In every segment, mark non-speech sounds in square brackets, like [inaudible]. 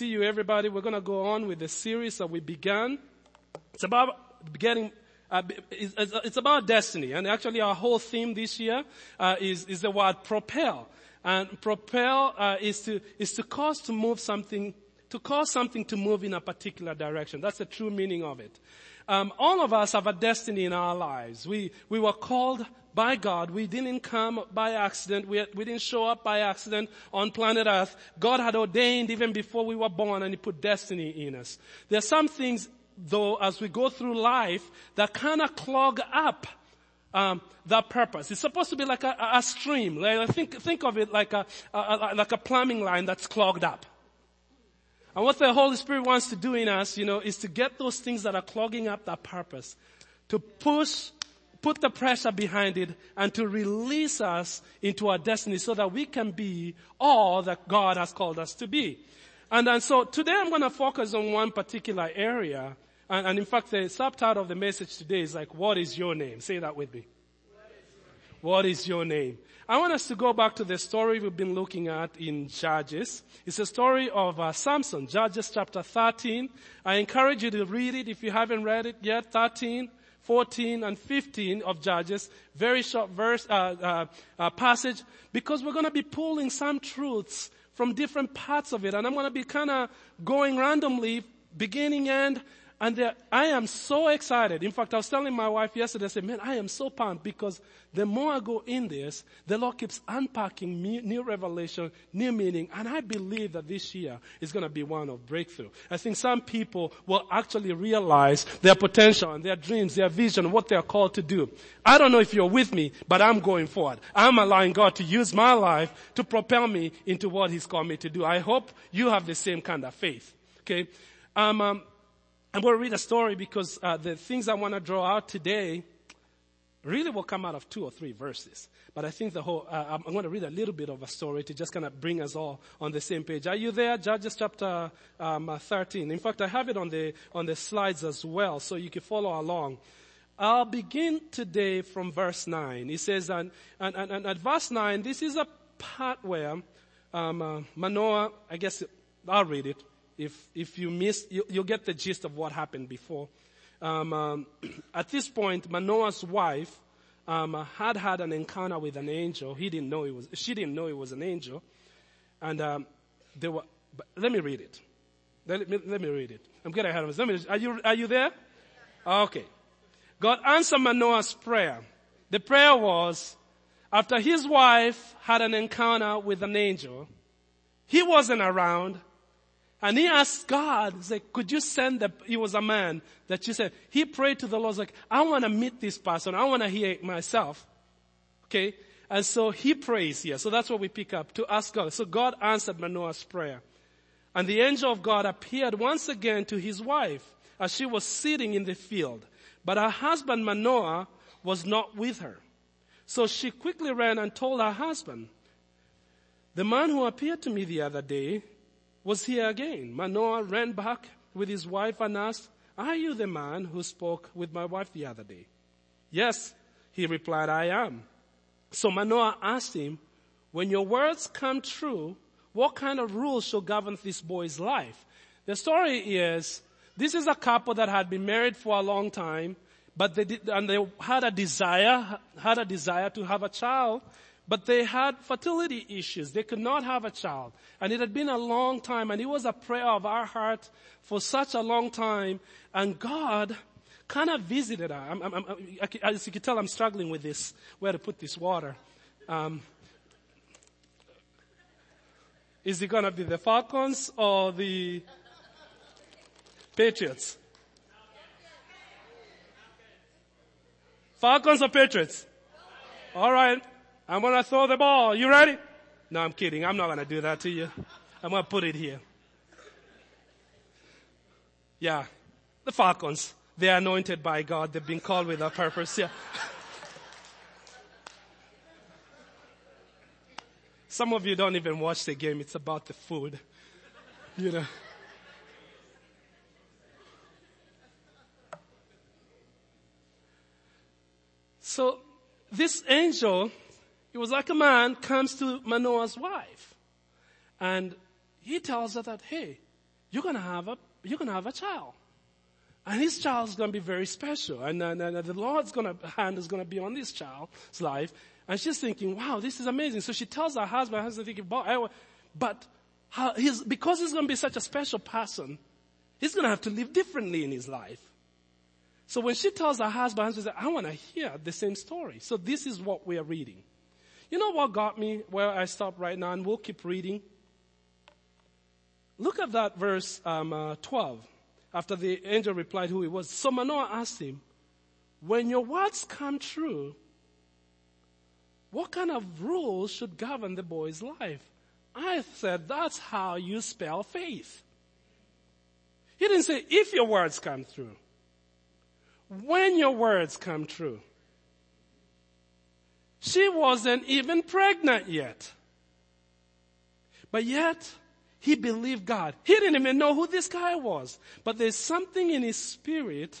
see you everybody. We're going to go on with the series that we began. It's about getting uh, it's, it's, about destiny, and actually our whole theme this year uh, is is the word propel. And propel uh, is to is to cause to move something to cause something to move in a particular direction. That's the true meaning of it. Um, all of us have a destiny in our lives. We we were called by God. We didn't come by accident. We, we didn't show up by accident on planet Earth. God had ordained even before we were born and He put destiny in us. There are some things though as we go through life that kind of clog up um, that purpose. It's supposed to be like a, a stream. Like, think, think of it like a, a, like a plumbing line that's clogged up. And what the Holy Spirit wants to do in us, you know, is to get those things that are clogging up that purpose, to push, put the pressure behind it, and to release us into our destiny so that we can be all that God has called us to be. And, and so today I'm going to focus on one particular area. And, and in fact, the subtitle of the message today is like, what is your name? Say that with me. What is your name? I want us to go back to the story we've been looking at in Judges. It's a story of uh, Samson, Judges chapter 13. I encourage you to read it if you haven't read it yet. 13, 14, and 15 of Judges. Very short verse, uh, uh, uh passage, because we're going to be pulling some truths from different parts of it, and I'm going to be kind of going randomly, beginning end, and I am so excited. In fact, I was telling my wife yesterday, I said, man, I am so pumped because the more I go in this, the Lord keeps unpacking new revelation, new meaning, and I believe that this year is going to be one of breakthrough. I think some people will actually realize their potential and their dreams, their vision, what they are called to do. I don't know if you're with me, but I'm going forward. I'm allowing God to use my life to propel me into what He's called me to do. I hope you have the same kind of faith. Okay? Um, um, I'm going to read a story because uh, the things I want to draw out today really will come out of two or three verses. But I think the whole, uh, I'm going to read a little bit of a story to just kind of bring us all on the same page. Are you there? Judges chapter um, uh, 13. In fact, I have it on the, on the slides as well, so you can follow along. I'll begin today from verse 9. It says, and, and, and, and at verse 9, this is a part where um, uh, Manoah, I guess I'll read it. If, if you miss, you, will get the gist of what happened before. Um, um, [clears throat] at this point, Manoah's wife um, had had an encounter with an angel. He didn't know it was, she didn't know it was an angel. And um, they were, let me read it. Let me, let me read it. I'm getting ahead of myself. Are you, are you there? Okay. God answered Manoah's prayer. The prayer was, after his wife had an encounter with an angel, he wasn't around, and he asked God, he's like, could you send the, he was a man that you said, he prayed to the Lord, like, I want to meet this person. I want to hear it myself. Okay. And so he prays here. So that's what we pick up to ask God. So God answered Manoah's prayer. And the angel of God appeared once again to his wife as she was sitting in the field. But her husband Manoah was not with her. So she quickly ran and told her husband, the man who appeared to me the other day was here again. Manoah ran back with his wife and asked, are you the man who spoke with my wife the other day? Yes, he replied, I am. So Manoah asked him, when your words come true, what kind of rules shall govern this boy's life? The story is, this is a couple that had been married for a long time, but they did, and they had a desire, had a desire to have a child, but they had fertility issues. They could not have a child. And it had been a long time and it was a prayer of our heart for such a long time. And God kind of visited her. I'm, I'm, I'm, as you can tell, I'm struggling with this, where to put this water. Um, is it going to be the Falcons or the Patriots? Falcons or Patriots? All right. I'm gonna throw the ball. You ready? No, I'm kidding. I'm not gonna do that to you. I'm gonna put it here. Yeah. The Falcons. They're anointed by God. They've been called with a purpose. Yeah. Some of you don't even watch the game. It's about the food. You know. So this angel it was like a man comes to Manoah's wife and he tells her that, hey, you're gonna have a, you're gonna have a child. And his child's gonna be very special. And, and, and the Lord's gonna, hand is gonna be on this child's life. And she's thinking, wow, this is amazing. So she tells her husband, her husband thinking, but uh, he's, because he's gonna be such a special person, he's gonna have to live differently in his life. So when she tells her husband, she says, I want to hear the same story. So this is what we are reading. You know what got me where I stop right now and we'll keep reading? Look at that verse um, uh, 12. After the angel replied who he was. So Manoah asked him, when your words come true, what kind of rules should govern the boy's life? I said, that's how you spell faith. He didn't say, if your words come true. When your words come true. She wasn't even pregnant yet. But yet, he believed God. He didn't even know who this guy was. But there's something in his spirit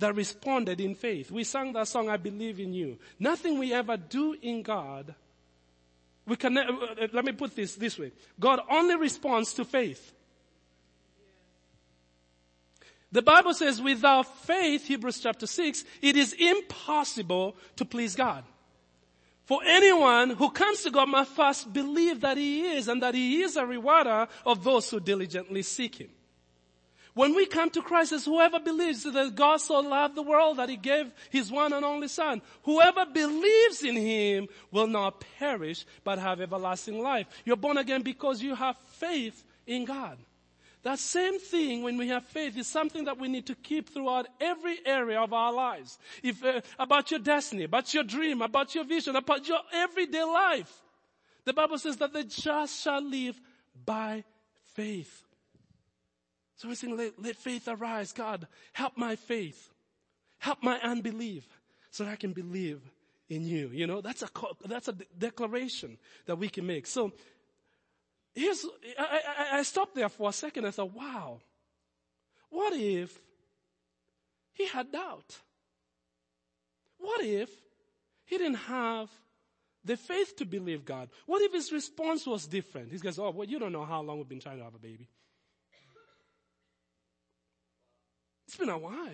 that responded in faith. We sang that song, I believe in you. Nothing we ever do in God, we can, uh, uh, let me put this this way. God only responds to faith. The Bible says without faith, Hebrews chapter 6, it is impossible to please God. For anyone who comes to God must first believe that He is and that He is a rewarder of those who diligently seek Him. When we come to Christ, as whoever believes that God so loved the world that He gave His one and only Son, whoever believes in Him will not perish but have everlasting life. You're born again because you have faith in God. That same thing when we have faith is something that we need to keep throughout every area of our lives. If, uh, about your destiny, about your dream, about your vision, about your everyday life. The Bible says that the just shall live by faith. So we're saying, let, let faith arise. God, help my faith. Help my unbelief so that I can believe in you. You know, that's a, that's a declaration that we can make. So here's, I, I, I stopped there for a second and thought, wow, what if he had doubt? What if he didn't have the faith to believe God? What if his response was different? He goes, oh, well, you don't know how long we've been trying to have a baby. It's been a while.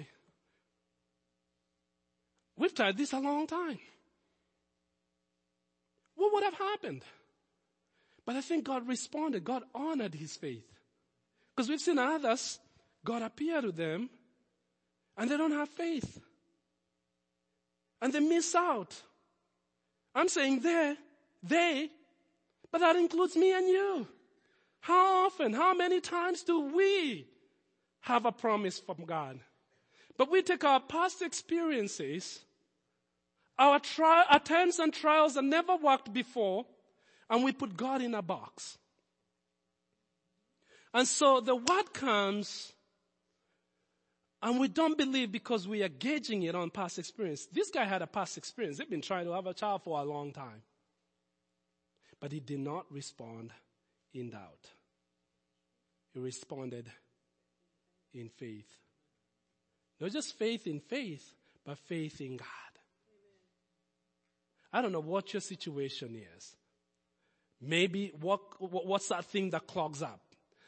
We've tried this a long time. What would have happened? But I think God responded. God honored his faith. Because we've seen others, God appear to them and they don't have faith. And they miss out. I'm saying they, they, but that includes me and you. How often, how many times do we have a promise from God? But we take our past experiences, our tri- attempts and trials that never worked before, and we put God in a box. And so the word comes and we don't believe because we are gauging it on past experience. This guy had a past experience. They've been trying to have a child for a long time. But he did not respond in doubt. He responded in faith. Not just faith in faith, but faith in God. I don't know what your situation is. Maybe what, what's that thing that clogs up?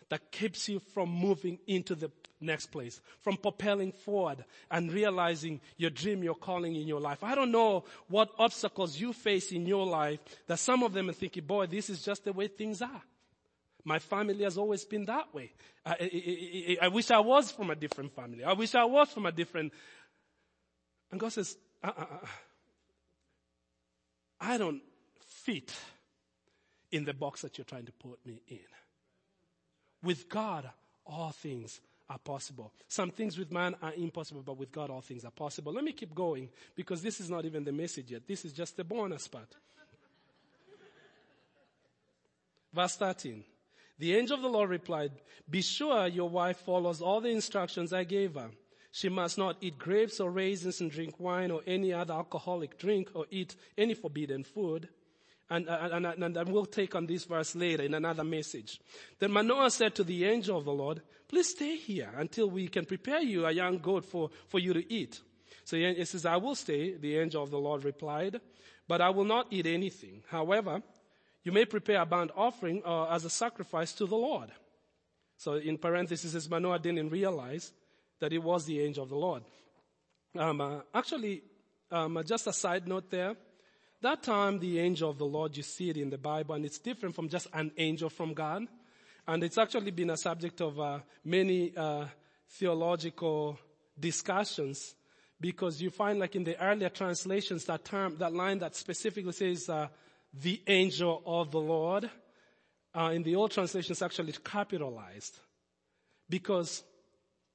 That keeps you from moving into the next place, from propelling forward and realizing your dream, your calling in your life. I don't know what obstacles you face in your life that some of them are thinking, boy, this is just the way things are. My family has always been that way. I, I, I, I wish I was from a different family. I wish I was from a different. And God says, uh, uh, uh. I don't fit in the box that you're trying to put me in. With God, all things are possible. Some things with man are impossible, but with God, all things are possible. Let me keep going because this is not even the message yet. This is just the bonus part. Verse 13. The angel of the Lord replied, Be sure your wife follows all the instructions I gave her. She must not eat grapes or raisins and drink wine or any other alcoholic drink or eat any forbidden food. And, and, and, and, we'll take on this verse later in another message. Then Manoah said to the angel of the Lord, please stay here until we can prepare you a young goat for, for you to eat. So he says, I will stay, the angel of the Lord replied, but I will not eat anything. However, you may prepare a burnt offering uh, as a sacrifice to the Lord. So in parentheses, Manoah didn't realize that it was the angel of the Lord. Um, uh, actually, um, uh, just a side note there. That time, the angel of the Lord, you see it in the Bible, and it's different from just an angel from God. And it's actually been a subject of uh, many uh, theological discussions because you find like in the earlier translations that term, that line that specifically says uh, the angel of the Lord, uh, in the old translations actually capitalized because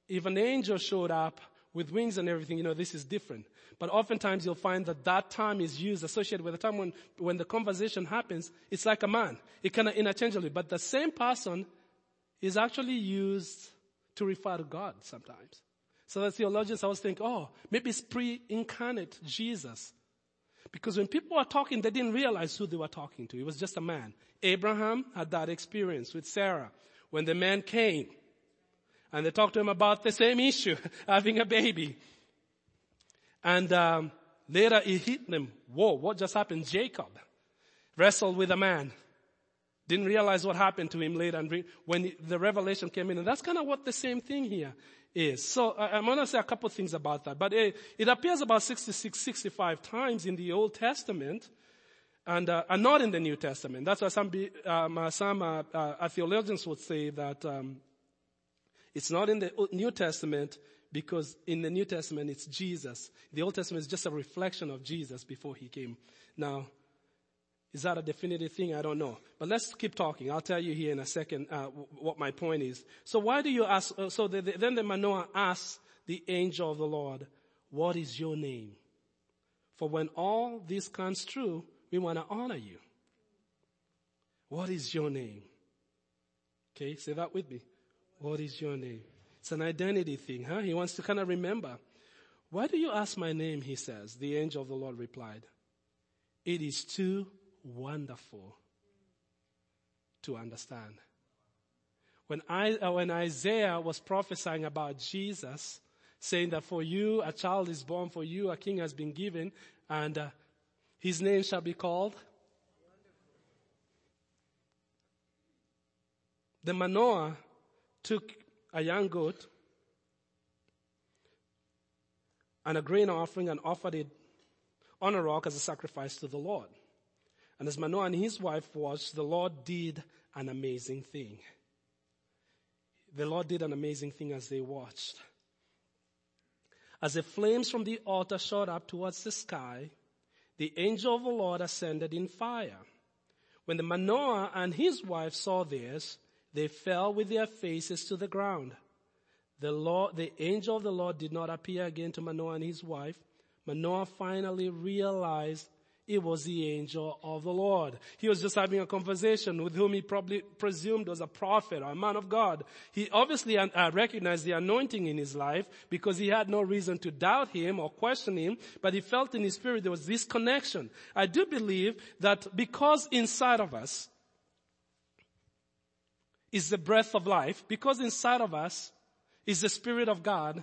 if an angel showed up with wings and everything, you know, this is different. But oftentimes you'll find that that time is used associated with the time when, when the conversation happens. It's like a man. It kind of interchangeably, but the same person is actually used to refer to God sometimes. So the theologians always think, oh, maybe it's pre-incarnate Jesus. Because when people were talking, they didn't realize who they were talking to. It was just a man. Abraham had that experience with Sarah. When the man came, and they talked to him about the same issue, [laughs] having a baby. And um, later he hit them. Whoa, what just happened? Jacob wrestled with a man. Didn't realize what happened to him later and when the revelation came in. And that's kind of what the same thing here is. So I'm going to say a couple things about that. But it, it appears about 66, 65 times in the Old Testament and, uh, and not in the New Testament. That's why some, um, uh, some uh, uh, theologians would say that um, it's not in the New Testament because in the New Testament it's Jesus. The Old Testament is just a reflection of Jesus before he came. Now, is that a definitive thing? I don't know. But let's keep talking. I'll tell you here in a second uh, what my point is. So why do you ask? Uh, so the, the, then the Manoah asks the angel of the Lord, "What is your name?" For when all this comes true, we want to honor you. What is your name? Okay, say that with me. What is your name? It's an identity thing, huh? He wants to kind of remember. Why do you ask my name? He says. The angel of the Lord replied, It is too wonderful to understand. When, I, uh, when Isaiah was prophesying about Jesus, saying that for you a child is born, for you a king has been given, and uh, his name shall be called. The Manoah took a young goat and a grain offering and offered it on a rock as a sacrifice to the Lord. And as Manoah and his wife watched, the Lord did an amazing thing. The Lord did an amazing thing as they watched. As the flames from the altar shot up towards the sky, the angel of the Lord ascended in fire. When the Manoah and his wife saw this, they fell with their faces to the ground. The Lord, the angel of the Lord did not appear again to Manoah and his wife. Manoah finally realized it was the angel of the Lord. He was just having a conversation with whom he probably presumed was a prophet or a man of God. He obviously uh, recognized the anointing in his life because he had no reason to doubt him or question him, but he felt in his spirit there was this connection. I do believe that because inside of us is the breath of life, because inside of us is the Spirit of God,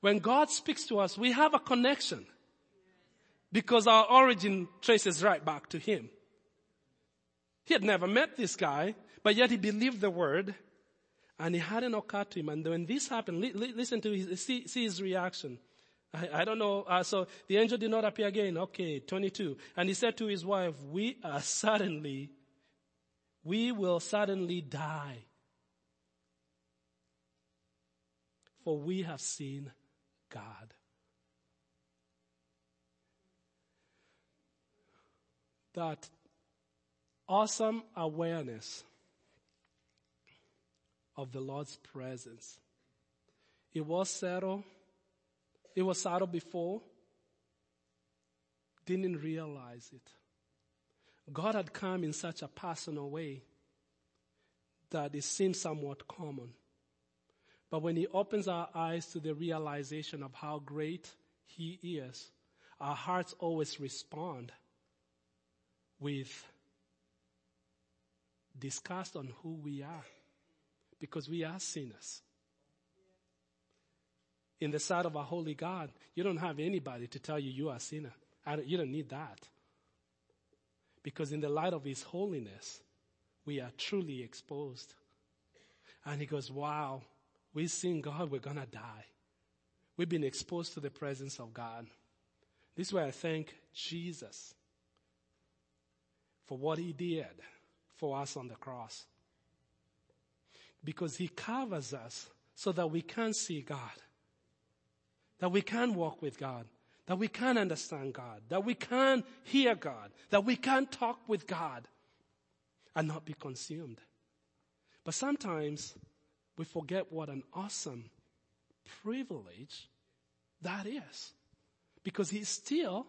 when God speaks to us, we have a connection because our origin traces right back to Him. He had never met this guy, but yet he believed the word and it hadn't occurred to him. And when this happened, li- li- listen to his, see, see his reaction. I, I don't know. Uh, so the angel did not appear again. Okay, 22. And he said to his wife, we are suddenly we will suddenly die. For we have seen God. That awesome awareness of the Lord's presence. It was settled. It was settled before. Didn't realize it. God had come in such a personal way that it seems somewhat common. But when He opens our eyes to the realization of how great He is, our hearts always respond with disgust on who we are because we are sinners. In the sight of a holy God, you don't have anybody to tell you you are a sinner. You don't need that. Because in the light of His holiness, we are truly exposed. And he goes, wow, we've seen God, we're gonna die. We've been exposed to the presence of God. This is I thank Jesus for what he did for us on the cross. Because he covers us so that we can see God, that we can walk with God, that we can understand God, that we can hear God, that we can talk with God and not be consumed. But sometimes we forget what an awesome privilege that is. Because he's still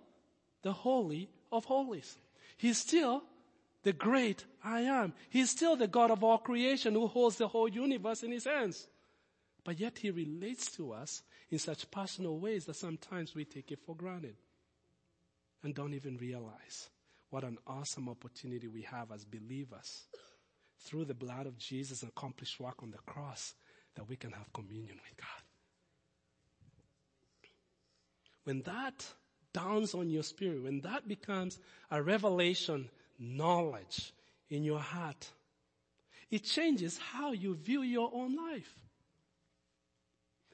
the holy of holies. He's still the great I am. He's still the God of all creation who holds the whole universe in his hands. But yet he relates to us in such personal ways that sometimes we take it for granted and don't even realize what an awesome opportunity we have as believers through the blood of Jesus' accomplished work on the cross that we can have communion with God. When that dawns on your spirit, when that becomes a revelation knowledge in your heart, it changes how you view your own life.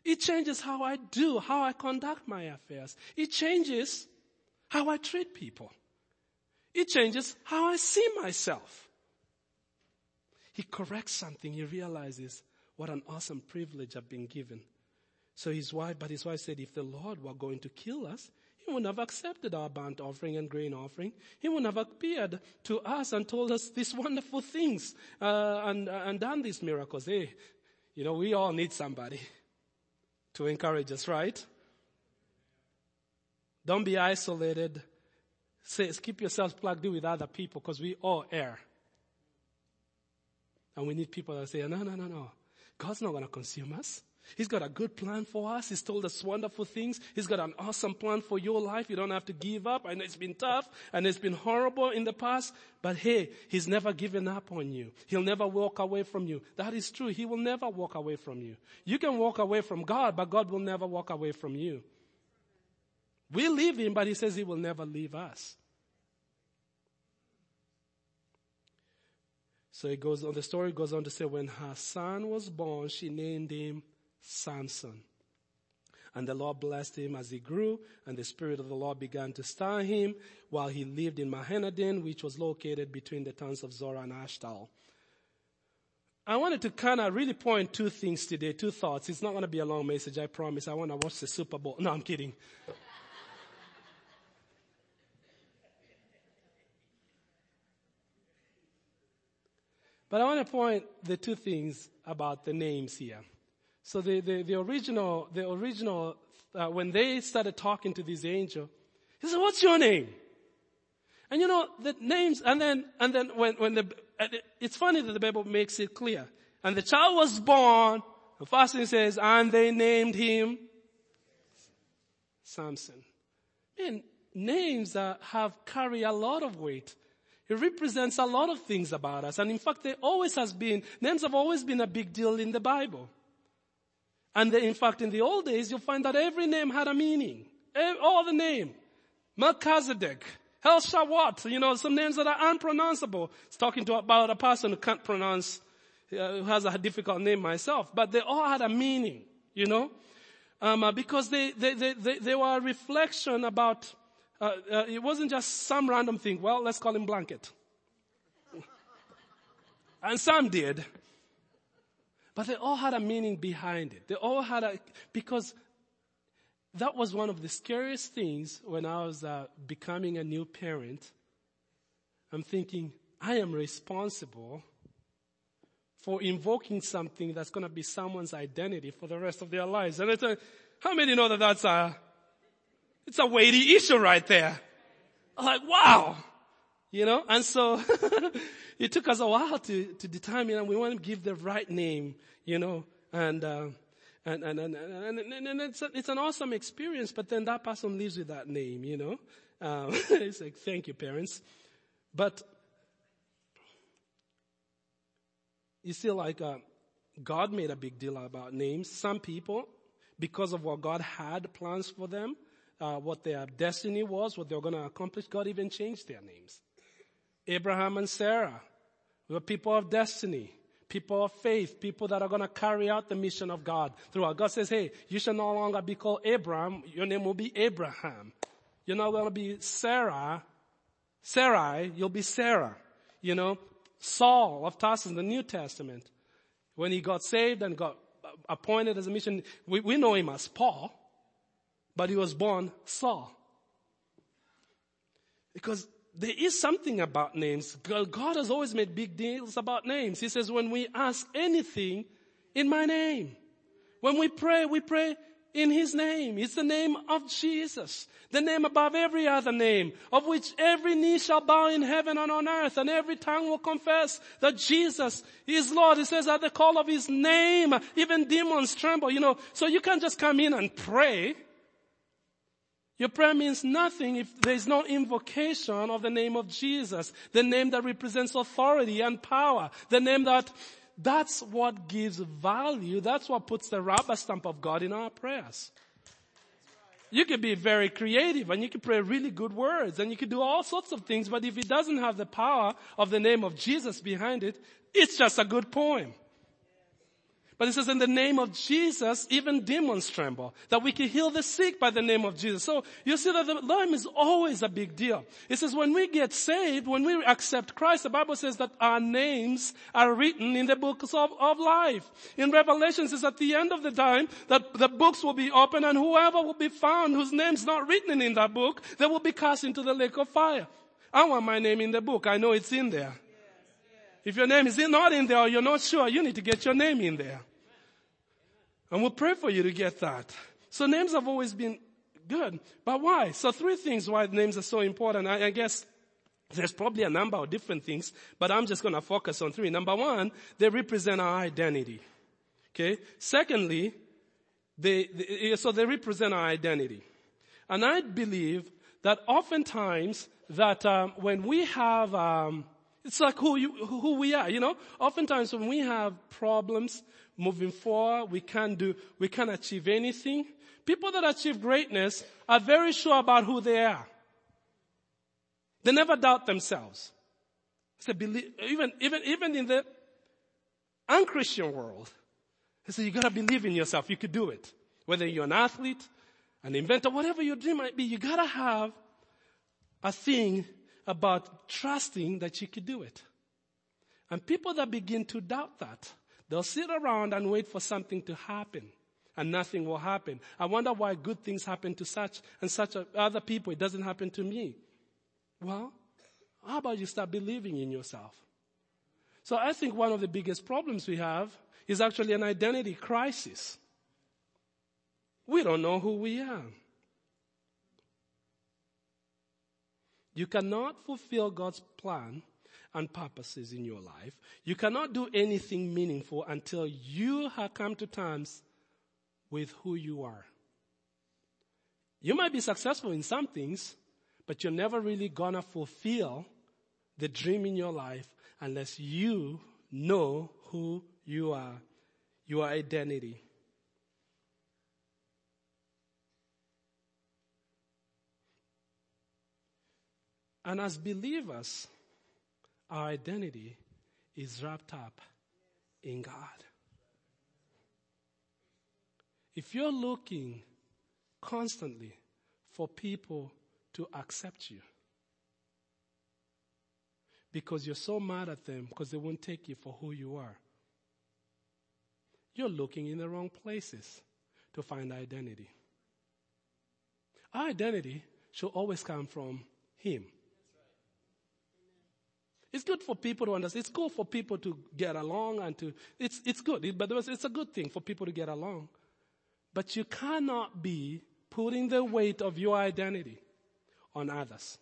It changes how I do, how I conduct my affairs. It changes how I treat people. It changes how I see myself. He corrects something. He realizes what an awesome privilege I've been given. So his wife, but his wife said, if the Lord were going to kill us, he wouldn't have accepted our burnt offering and grain offering. He wouldn't have appeared to us and told us these wonderful things uh, and, uh, and done these miracles. Hey, you know, we all need somebody to encourage us, right? Don't be isolated. Keep yourselves plugged in with other people because we all err. And we need people that say, no, no, no, no. God's not going to consume us. He's got a good plan for us. He's told us wonderful things. He's got an awesome plan for your life. You don't have to give up. Know it's been tough and it's been horrible in the past, but hey, He's never given up on you. He'll never walk away from you. That is true. He will never walk away from you. You can walk away from God, but God will never walk away from you. We leave Him, but He says He will never leave us. So it goes on, the story goes on to say when her son was born, she named him Samson. And the Lord blessed him as he grew, and the Spirit of the Lord began to stir him while he lived in Mahaneh-dan, which was located between the towns of Zorah and Eshtaol. I wanted to kind of really point two things today, two thoughts. It's not going to be a long message, I promise. I want to watch the Super Bowl. [laughs] No, I'm kidding. but I want to point the two things about the names here. So the, the, the original, the original, uh, when they started talking to this angel, he said, what's your name? And you know, the names, and then, and then when, when the, it's funny that the Bible makes it clear. And the child was born, the first thing says, and they named him Samson. Man, names have carry a lot of weight. It represents a lot of things about us. And in fact, there always has been, names have always been a big deal in the Bible. And in fact, in the old days, you'll find that every name had a meaning. All the name. Melchizedek, El Shawat, you know, some names that are unpronounceable. It's talking to about a person who can't pronounce, uh, who has a difficult name myself, but they all had a meaning, you know, um, uh, because they, they, they, they, they were a reflection about, uh, uh it wasn't just some random thing. Well, let's call him blanket. [laughs] and some did. But they all had a meaning behind it. They all had a, because that was one of the scariest things when I was uh, becoming a new parent. I'm thinking, I am responsible for invoking something that's going to be someone's identity for the rest of their lives. And it's a, how many know that that's a, it's a weighty issue right there. Like, wow. You know, and so [laughs] it took us a while to, to determine and we want to give the right name, you know, and, uh, and, and, and, and, and, and it's, a, it's an awesome experience, but then that person lives with that name, you know. Um, [laughs] it's like, thank you, parents. But you see, like, uh, God made a big deal about names. Some people, because of what God had plans for them, uh, what their destiny was, what they were going to accomplish, God even changed their names. Abraham and Sarah were people of destiny, people of faith, people that are going to carry out the mission of God throughout. God says, hey, you shall no longer be called Abraham. Your name will be Abraham. You're not going to be Sarah, Sarai. You'll be Sarah. You know, Saul of Tarsus in the New Testament. When he got saved and got appointed as a mission, we, we know him as Paul, but he was born Saul. Because there is something about names. God has always made big deals about names. He says, when we ask anything in my name, when we pray, we pray in his name. It's the name of Jesus. The name above every other name, of which every knee shall bow in heaven and on earth, and every tongue will confess that Jesus is Lord. He says at the call of his name, even demons tremble, you know. So you can't just come in and pray. Your prayer means nothing if there is no invocation of the name of Jesus, the name that represents authority and power, the name that that's what gives value. That's what puts the rubber stamp of God in our prayers. You could be very creative and you could pray really good words and you could do all sorts of things, but if it doesn't have the power of the name of Jesus behind it, it's just a good poem. But it says in the name of Jesus, even demons tremble. That we can heal the sick by the name of Jesus. So you see that the name is always a big deal. It says when we get saved, when we accept Christ, the Bible says that our names are written in the books of, of life. In Revelation it says at the end of the time that the books will be open and whoever will be found whose name's not written in that book, they will be cast into the lake of fire. I want my name in the book. I know it's in there. If your name is not in there or you're not sure, you need to get your name in there. And we'll pray for you to get that. So names have always been good. But why? So three things why names are so important. I, I guess there's probably a number of different things, but I'm just going to focus on three. Number one, they represent our identity. Okay. Secondly, they, they so they represent our identity. And I believe that oftentimes that um, when we have um, it's like who you, who we are, you know. Oftentimes when we have problems moving forward, we can't do, we can't achieve anything. People that achieve greatness are very sure about who they are. They never doubt themselves. So believe, even, even, even in the unchristian world, they say you gotta believe in yourself. You could do it. Whether you're an athlete, an inventor, whatever your dream might be, you gotta have a thing about trusting that you could do it. And people that begin to doubt that, they'll sit around and wait for something to happen and nothing will happen. I wonder why good things happen to such and such other people. It doesn't happen to me. Well, how about you start believing in yourself? So I think one of the biggest problems we have is actually an identity crisis. We don't know who we are. You cannot fulfill God's plan and purposes in your life. You cannot do anything meaningful until you have come to terms with who you are. You might be successful in some things, but you're never really gonna fulfill the dream in your life unless you know who you are, your identity. And as believers, our identity is wrapped up in God. If you're looking constantly for people to accept you because you're so mad at them because they won't take you for who you are, you're looking in the wrong places to find identity. Our identity should always come from Him. It's good for people to understand. It's good for people to get along and to, it's, it's good. It, but it's a good thing for people to get along. But you cannot be putting the weight of your identity on others.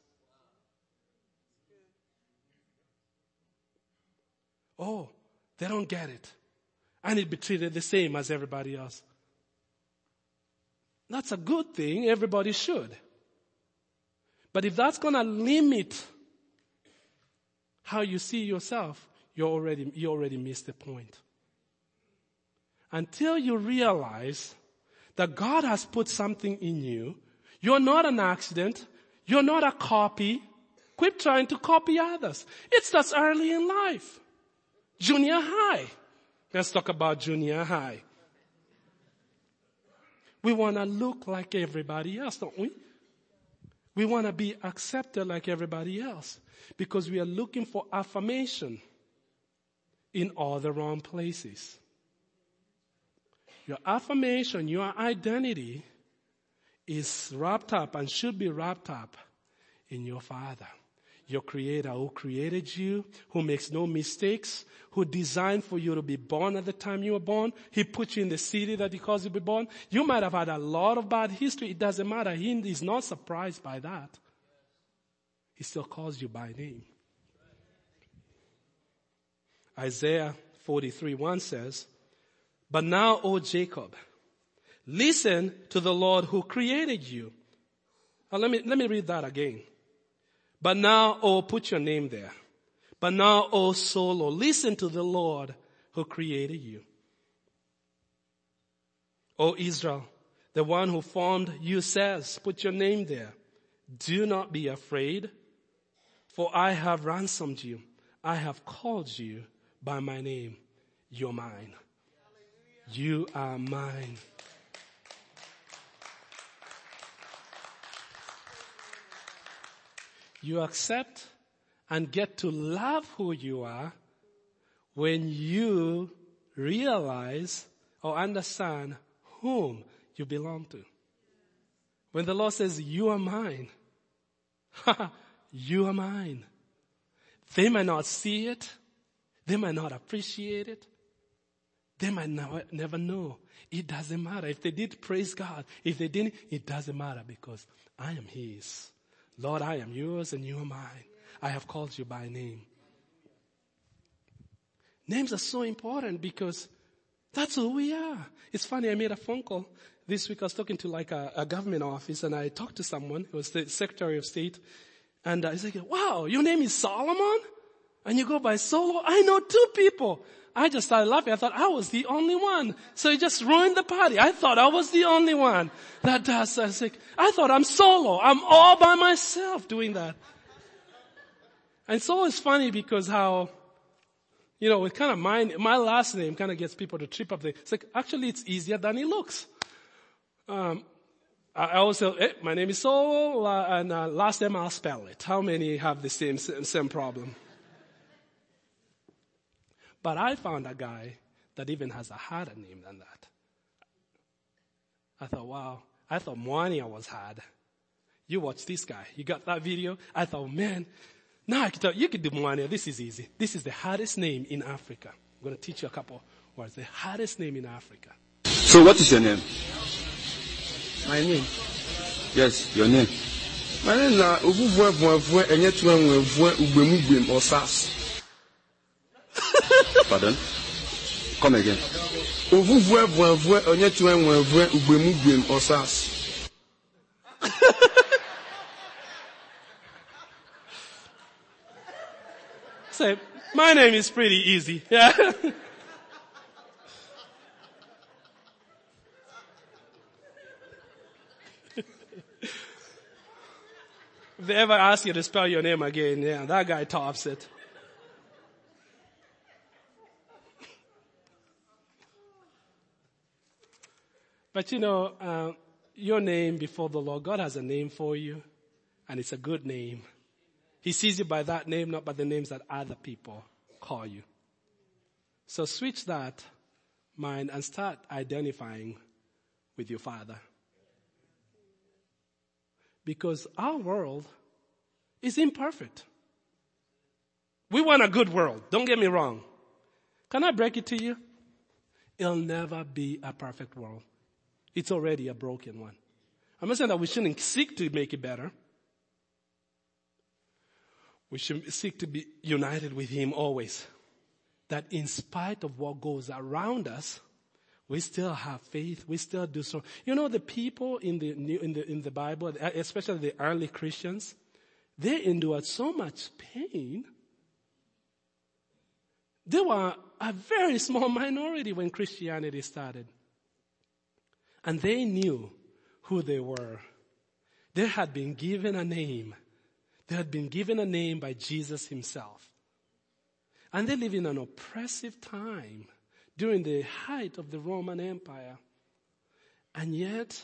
Oh, they don't get it. I need to be treated the same as everybody else. That's a good thing. Everybody should. But if that's going to limit how you see yourself, you already, you already missed the point. Until you realize that God has put something in you, you're not an accident, you're not a copy, quit trying to copy others. It's just early in life. Junior high. Let's talk about junior high. We want to look like everybody else, don't we? We want to be accepted like everybody else because we are looking for affirmation in all the wrong places. Your affirmation, your identity is wrapped up and should be wrapped up in your Father your creator who created you, who makes no mistakes, who designed for you to be born at the time you were born. He put you in the city that he caused you to be born. You might have had a lot of bad history. It doesn't matter. He is not surprised by that. He still calls you by name. Isaiah 43 1 says, But now, O Jacob, listen to the Lord who created you. Now let me, let me read that again. But now, oh, put your name there. But now, oh soul, listen to the Lord who created you. O Israel, the one who formed you says, put your name there. Do not be afraid, for I have ransomed you. I have called you by my name. You're mine. You are mine. You accept and get to love who you are when you realize or understand whom you belong to. When the Lord says, you are mine, [laughs] you are mine. They might not see it. They might not appreciate it. They might never, never know. It doesn't matter. If they did, praise God. If they didn't, it doesn't matter because I am His. Lord, I am yours and you are mine. I have called you by name. Names are so important because that's who we are. It's funny, I made a phone call this week. I was talking to like a, a government office and I talked to someone who was the Secretary of State and uh, I said, wow, your name is Solomon? And you go by Solo? I know two people. I just started laughing. I thought I was the only one. So it just ruined the party. I thought I was the only one that does. Was like, I thought I'm solo. I'm all by myself doing that. And it's always funny because how, you know, it kind of my, my last name kind of gets people to trip up. There. It's like, actually it's easier than it looks. Um, I always say, hey, my name is Solo, uh, and uh, last name I'll spell it. How many have the same, same problem? But I found a guy that even has a harder name than that. I thought, wow. I thought Moania was hard. You watch this guy. You got that video? I thought, man, now I can tell you can do Moania. This is easy. This is the hardest name in Africa. I'm going to teach you a couple words. The hardest name in Africa. So what is your name? My name? Yes, your name. My name is uh, Ovuvwe Vwevwe Enyetuenwe Vwe Ugbemugwem Osas. [laughs] Pardon? Come again. Ovuvwe Vwevwe Enyetuenwe Vwe Ugbemugwem Osas. [laughs] Say, my name is pretty easy. [laughs] Yeah. if they ever ask you to spell your name again, yeah, that guy tops it. But you know, uh, your name before the Lord, God has a name for you, and it's a good name. He sees you by that name, not by the names that other people call you. So switch that mind and start identifying with your Father. Because our world is imperfect. We want a good world. Don't get me wrong. Can I break it to you? It'll never be a perfect world. It's already a broken one. I'm not saying that we shouldn't seek to make it better. We should seek to be united with Him always. That in spite of what goes around us, we still have faith. We still do so. You know, the people in the in the, in the Bible, especially the early Christians, they endured so much pain. They were a very small minority when Christianity started. And they knew who they were. They had been given a name. They had been given a name by Jesus himself. And they live in an oppressive time during the height of the Roman Empire. And yet,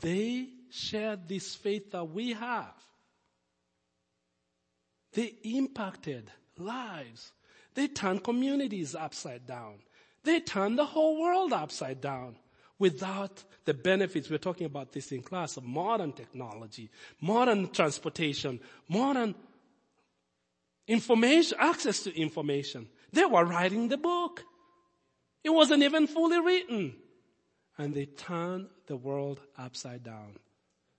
they shared this faith that we have. They impacted lives. They turned communities upside down. They turned the whole world upside down without the benefits. We're talking about this in class of modern technology, modern transportation, modern information, access to information. They were writing the book. It wasn't even fully written. And they turned the world upside down.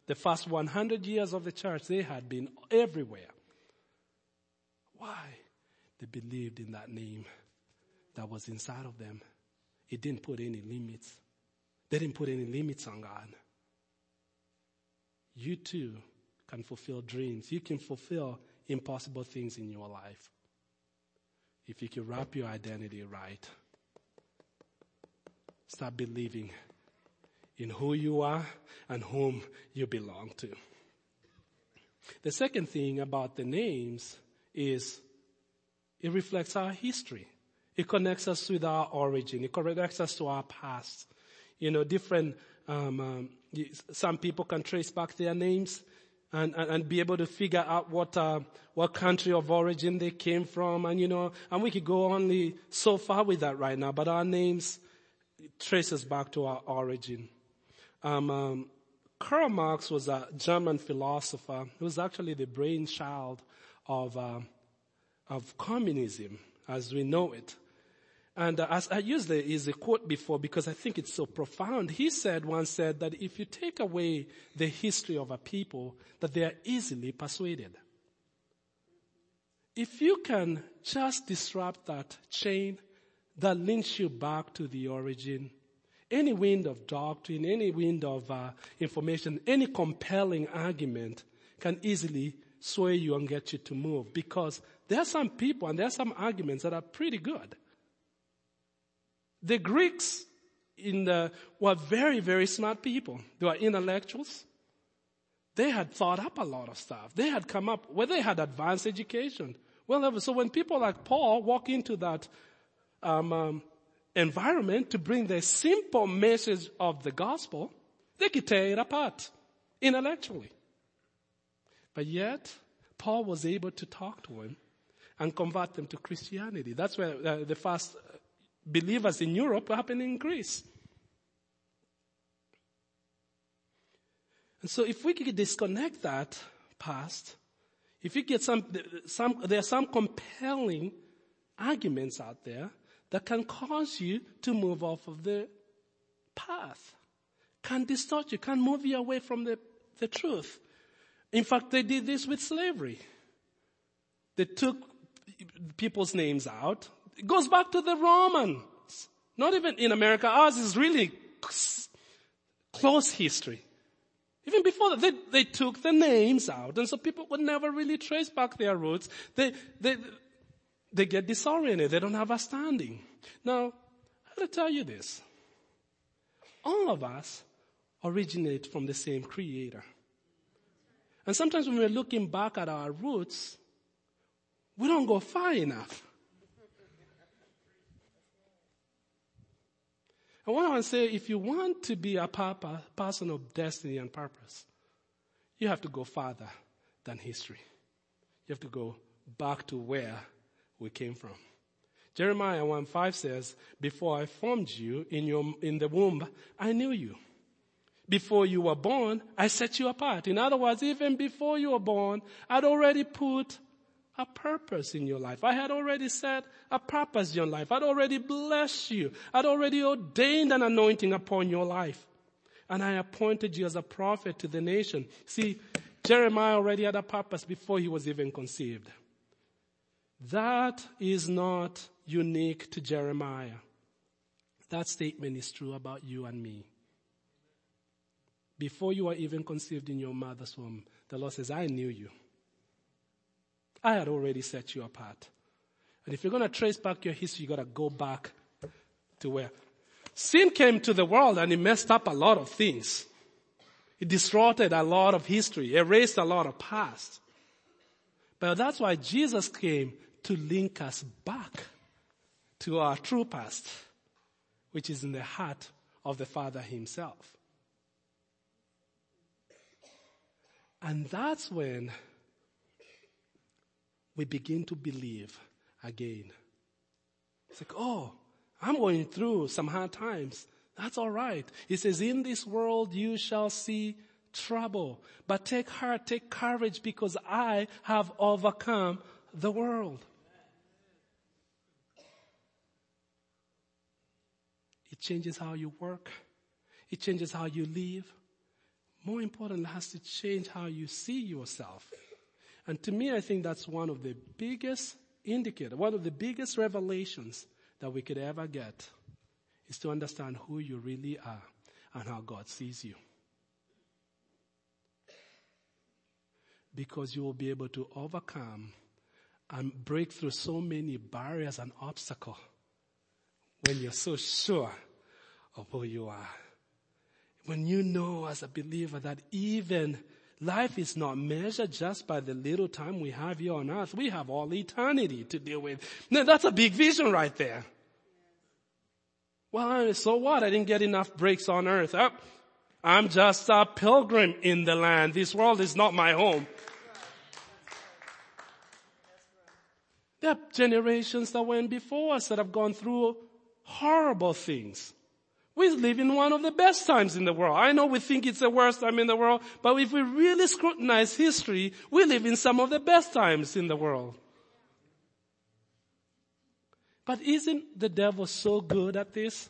The first 100 years of the church, they had been everywhere. Why? They believed in that name that was inside of them. It didn't put any limits. They didn't put any limits on God. You too can fulfill dreams. You can fulfill impossible things in your life. If you can wrap your identity right, start believing in who you are and whom you belong to. The second thing about the names is it reflects our history. It connects us with our origin. It connects us to our past. You know, different, um, um, some people can trace back their names and, and, and be able to figure out what, uh, what country of origin they came from. And, you know, and we could go only so far with that right now, but our names trace us back to our origin. Um, um, Karl Marx was a German philosopher. He was actually the brainchild of, uh, of communism as we know it. And uh, as I used the, is a quote before because I think it's so profound. He said, once said that if you take away the history of a people, that they are easily persuaded. If you can just disrupt that chain that links you back to the origin, any wind of doctrine, any wind of uh, information, any compelling argument can easily sway you and get you to move because there are some people and there are some arguments that are pretty good. The Greeks the, were very, very smart people. They were intellectuals. They had thought up a lot of stuff. They had come up, well, they had advanced education. Well, so when people like Paul walk into that um, um, environment to bring the simple message of the gospel, they could tear it apart intellectually. But yet, Paul was able to talk to him and convert them to Christianity. That's where uh, the first believers in Europe happen in Greece. And so if we could disconnect that past, if you get some, some, there are some compelling arguments out there that can cause you to move off of the path, can distort you, can move you away from the, the truth. In fact, they did this with slavery. They took people's names out it goes back to the Romans. Not even in America. Ours is really close history. Even before that, they, they took the names out, and so people would never really trace back their roots. They, they, they get disoriented. They don't have a standing. Now, I gotta tell you this. All of us originate from the same creator. And sometimes when we're looking back at our roots, we don't go far enough. I want to say if you want to be a papa, person of destiny and purpose, you have to go farther than history. You have to go back to where we came from. Jeremiah 1 5 says, Before I formed you in your, in the womb, I knew you. Before you were born, I set you apart. In other words, even before you were born, I'd already put a purpose in your life. I had already set a purpose in your life. I'd already blessed you. I'd already ordained an anointing upon your life. And I appointed you as a prophet to the nation. See, Jeremiah already had a purpose before he was even conceived. That is not unique to Jeremiah. That statement is true about you and me. Before you were even conceived in your mother's womb, the Lord says, I knew you. I had already set you apart. And if you're going to trace back your history, you got to go back to where sin came to the world and it messed up a lot of things. It distorted a lot of history, erased a lot of past. But that's why Jesus came to link us back to our true past, which is in the heart of the Father Himself. And that's when we begin to believe again. It's like, oh, I'm going through some hard times. That's all right. He says, in this world you shall see trouble, but take heart, take courage because I have overcome the world. It changes how you work. It changes how you live. More importantly, it has to change how you see yourself. And to me, I think that's one of the biggest indicator, one of the biggest revelations that we could ever get is to understand who you really are and how God sees you. Because you will be able to overcome and break through so many barriers and obstacles when you're so sure of who you are. When you know as a believer that even life is not measured just by the little time we have here on earth. We have all eternity to deal with. Now that's a big vision right there. Well, so what? I didn't get enough breaks on earth. Oh, I'm just a pilgrim in the land. This world is not my home. There are generations that went before us that have gone through horrible things. We live in one of the best times in the world. I know we think it's the worst time in the world, but if we really scrutinize history, we live in some of the best times in the world. But isn't the devil so good at this?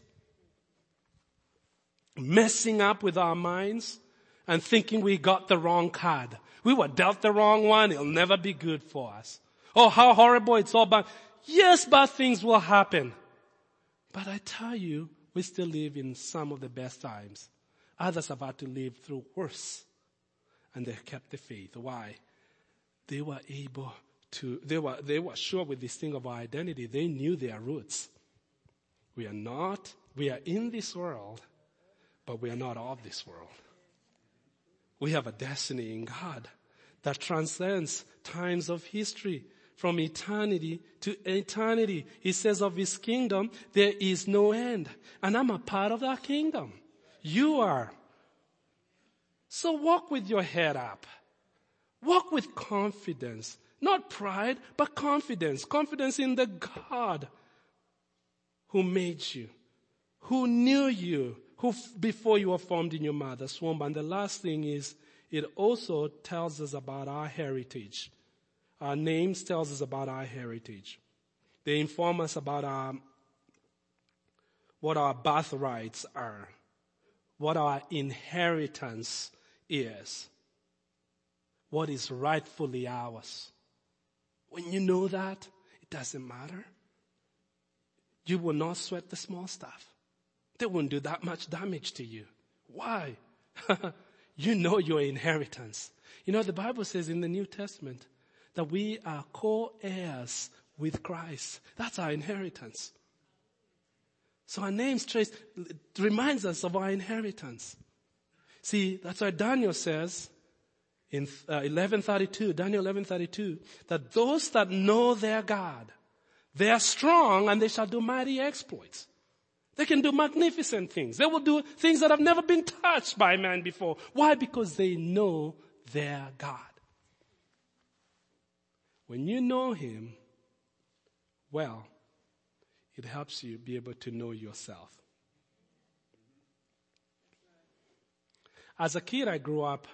Messing up with our minds and thinking we got the wrong card. We were dealt the wrong one. It'll never be good for us. Oh, how horrible. It's all bad. Yes, bad things will happen. But I tell you, we still live in some of the best times. Others have had to live through worse. And they kept the faith. Why? They were able to, they were, they were sure with this thing of our identity. They knew their roots. We are not, we are in this world, but we are not of this world. We have a destiny in God that transcends times of history from eternity to eternity. He says of his kingdom, there is no end. And I'm a part of that kingdom. You are. So walk with your head up. Walk with confidence. Not pride, but confidence. Confidence in the God who made you, who knew you, who before you were formed in your mother's womb. And the last thing is, it also tells us about our heritage. Our names tells us about our heritage. They inform us about our, what our birthrights are, what our inheritance is, what is rightfully ours. When you know that, it doesn't matter. You will not sweat the small stuff. They won't do that much damage to you. Why? [laughs] you know your inheritance. You know, the Bible says in the New Testament that we are co-heirs with Christ. That's our inheritance. So our names trace reminds us of our inheritance. See, that's why Daniel says in uh, 1132, Daniel 1132, that those that know their God, they are strong and they shall do mighty exploits. They can do magnificent things. They will do things that have never been touched by man before. Why? Because they know their God. When you know Him well, it helps you be able to know yourself. As a kid, I grew up.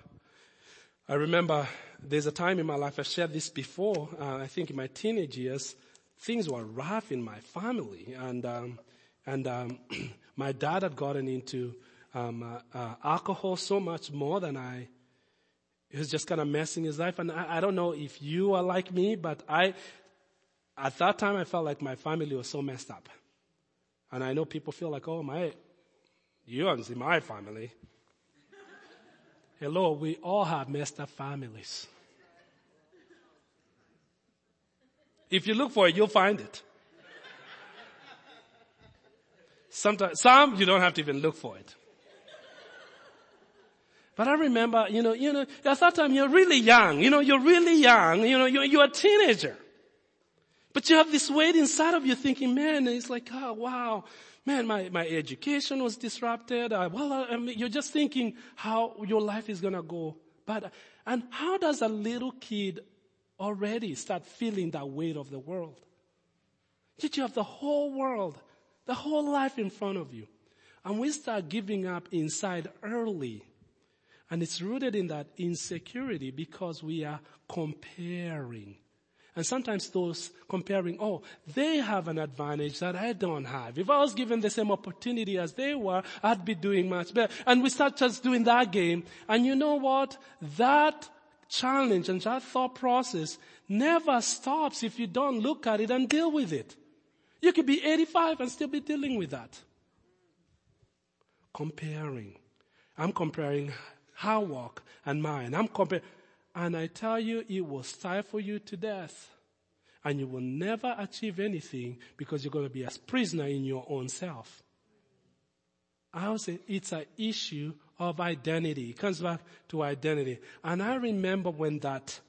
I remember there's a time in my life, I've shared this before, uh, I think in my teenage years, things were rough in my family. And, um, and um, [clears throat] my dad had gotten into um, uh, uh, alcohol so much more than I he was just kind of messing his life. And I, I don't know if you are like me, but I, at that time, I felt like my family was so messed up. And I know people feel like, oh, my, you aren't in my family. Hello, we all have messed up families. If you look for it, you'll find it. Sometimes, some you don't have to even look for it. But I remember, you know, you know, at that time you're really young, you know, you're really young, you know, you're, you're a teenager. But you have this weight inside of you thinking, man, it's like, oh wow, man, my, my education was disrupted. Uh, well, I mean, you're just thinking how your life is gonna go. But, and how does a little kid already start feeling that weight of the world? Yet you have the whole world, the whole life in front of you. And we start giving up inside early. And it's rooted in that insecurity because we are comparing. And sometimes those comparing, oh, they have an advantage that I don't have. If I was given the same opportunity as they were, I'd be doing much better. And we start just doing that game. And you know what? That challenge and that thought process never stops if you don't look at it and deal with it. You could be 85 and still be dealing with that. Comparing. I'm comparing her work and mine. I'm comparing. And I tell you, it will stifle you to death. And you will never achieve anything because you're going to be a prisoner in your own self. I would say it's an issue of identity. It comes back to identity. And I remember when that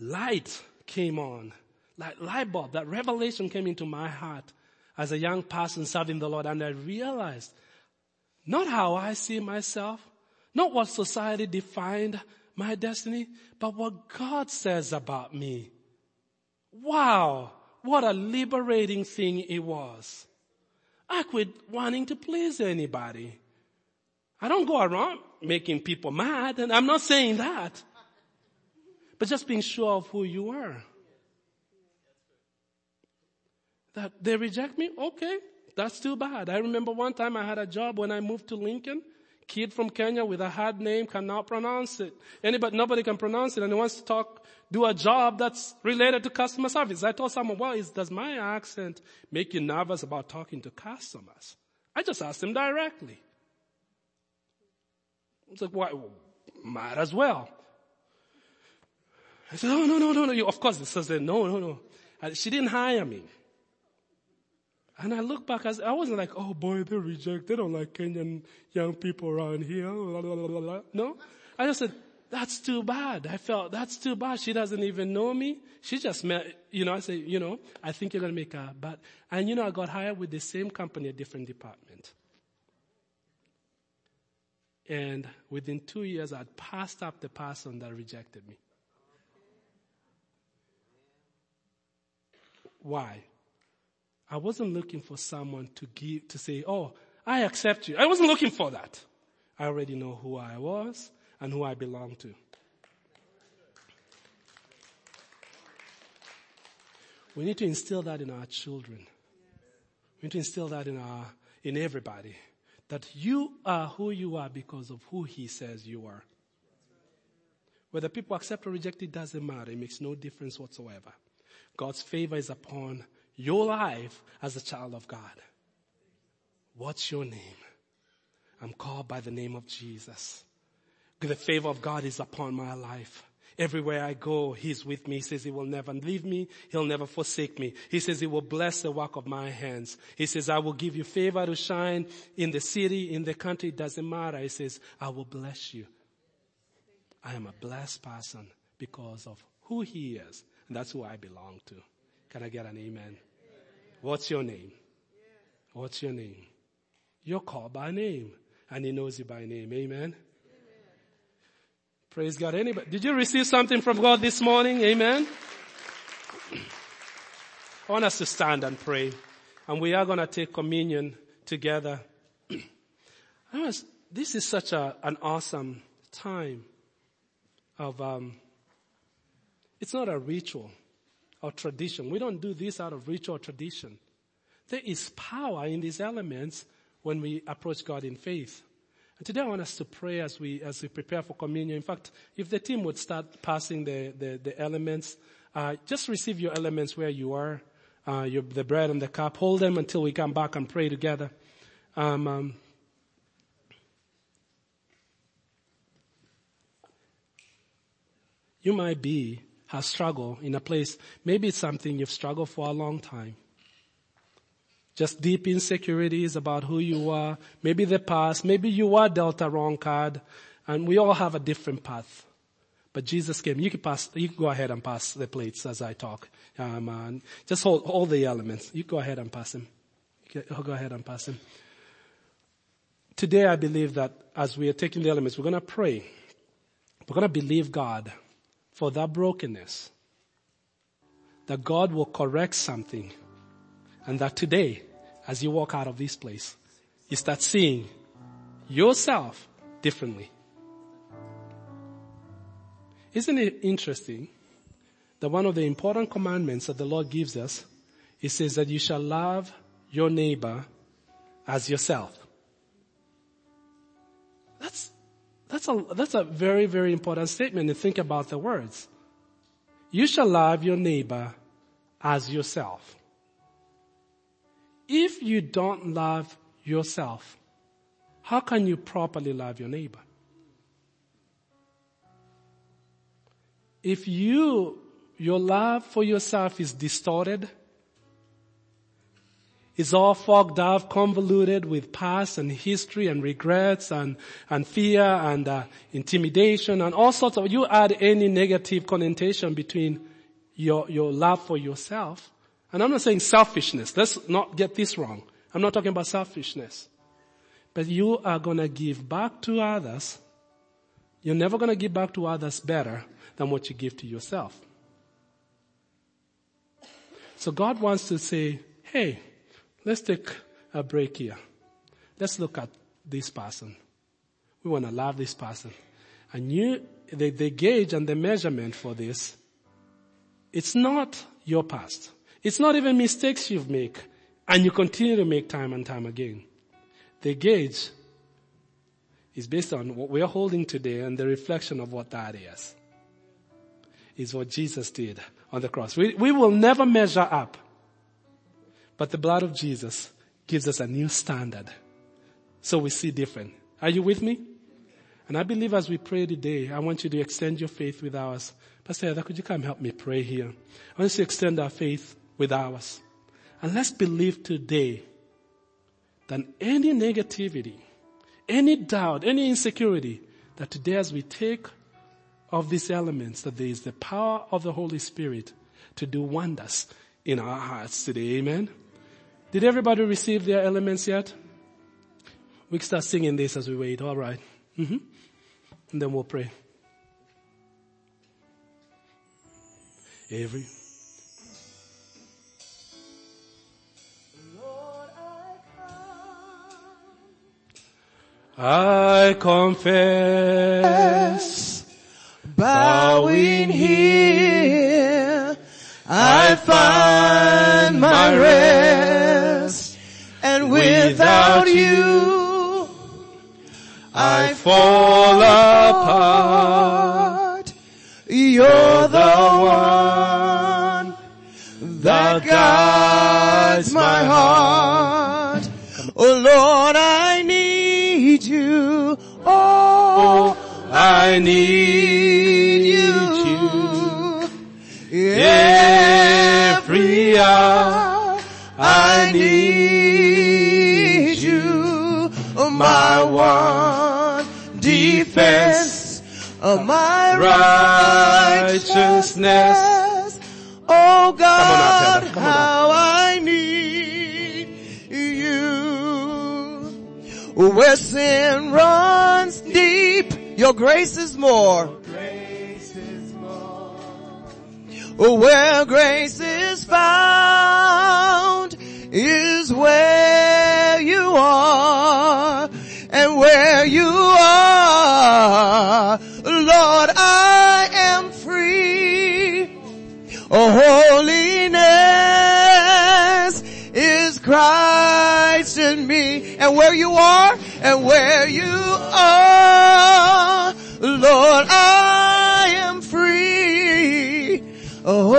light came on, like light bulb, that revelation came into my heart as a young person serving the Lord and I realized not how I see myself, not what society defined my destiny, but what God says about me. Wow, what a liberating thing it was. I quit wanting to please anybody. I don't go around making people mad, and I'm not saying that. But just being sure of who you are. That they reject me? Okay. That's too bad. I remember one time I had a job when I moved to Lincoln kid from Kenya with a hard name cannot pronounce it. Anybody, nobody can pronounce it and he wants to talk, do a job that's related to customer service. I told someone, well, is, does my accent make you nervous about talking to customers? I just asked him directly. It's like, why? Well, might as well. I said, oh, no, no, no, no. Of course, it says that, no, no, no. She didn't hire me. And I look back, as I wasn't like, oh boy, they reject, they don't like Kenyan young people around here. No. I just said, that's too bad. I felt, that's too bad. She doesn't even know me. She just met, you know, I said, you know, I think you're going to make a bad. And you know, I got hired with the same company, a different department. And within two years, I'd passed up the person that rejected me. Why? I wasn't looking for someone to give, to say, oh, I accept you. I wasn't looking for that. I already know who I was and who I belong to. We need to instill that in our children. We need to instill that in our, in everybody. That you are who you are because of who he says you are. Whether people accept or reject it doesn't matter. It makes no difference whatsoever. God's favor is upon your life as a child of God. What's your name? I'm called by the name of Jesus. The favor of God is upon my life. Everywhere I go, He's with me. He says He will never leave me. He'll never forsake me. He says He will bless the work of my hands. He says, I will give you favor to shine in the city, in the country. It doesn't matter. He says, I will bless you. I am a blessed person because of who He is. And that's who I belong to. Can I get an amen? What's your name? What's your name? You're called by name and he knows you by name. Amen. Amen. Praise God. Anybody, did you receive something from God this morning? Amen. I [clears throat] want us to stand and pray and we are going to take communion together. [clears throat] This is such a, an awesome time of, um, it's not a ritual or tradition. We don't do this out of ritual tradition. There is power in these elements when we approach God in faith. And today I want us to pray as we, as we prepare for communion. In fact, if the team would start passing the, the, the elements, uh, just receive your elements where you are, uh, your, the bread and the cup. Hold them until we come back and pray together. Um, um, you might be has struggled in a place, maybe it's something you've struggled for a long time. Just deep insecurities about who you are, maybe the past, maybe you were dealt a wrong card, and we all have a different path. But Jesus came. You can pass, you can go ahead and pass the plates as I talk. Um, just hold all the elements. You go ahead and pass them. Go ahead and pass them. Today I believe that as we are taking the elements, we're going to pray. We're going to believe God for that brokenness. That God will correct something. And that today, as you walk out of this place, you start seeing yourself differently. Isn't it interesting that one of the important commandments that the Lord gives us, He says that you shall love your neighbor as yourself. That's a, that's a very, very important statement to think about the words. You shall love your neighbor as yourself. If you don't love yourself, how can you properly love your neighbor? If you, your love for yourself is distorted, is all fogged up, convoluted with past and history and regrets and, and fear and uh, intimidation and all sorts of, you add any negative connotation between your, your love for yourself. And I'm not saying selfishness. Let's not get this wrong. I'm not talking about selfishness. But you are gonna give back to others. You're never gonna give back to others better than what you give to yourself. So God wants to say, hey, let's take a break here. Let's look at this person. We want to love this person. And you, the, the gauge and the measurement for this, it's not your past. It's not even mistakes you've made and you continue to make time and time again. The gauge is based on what we're holding today and the reflection of what that is. Is what Jesus did on the cross. We, we will never measure up. But the blood of Jesus gives us a new standard. So we see different. Are you with me? And I believe as we pray today, I want you to extend your faith with ours. Pastor Heather, could you come help me pray here? I want you to extend our faith with ours. And let's believe today that any negativity, any doubt, any insecurity, that today as we take of these elements, that there is the power of the Holy Spirit to do wonders in our hearts today. Amen. Did everybody receive their elements yet? We can start singing this as we wait. All right. Mm-hmm. And then we'll pray. Every. I confess, Bowing here, I find my rest, without you, I fall apart. You're the one that guides my heart. Oh Lord, I need you. Oh, I need you every hour. I need my one defense of my Righteousness. Oh God, how I need you. Where sin runs deep, your grace is more. Where grace is found is where you are where you are. Lord, I am free. Oh, holiness is Christ in me. And where you are, and where you are, Lord, I am free. Oh,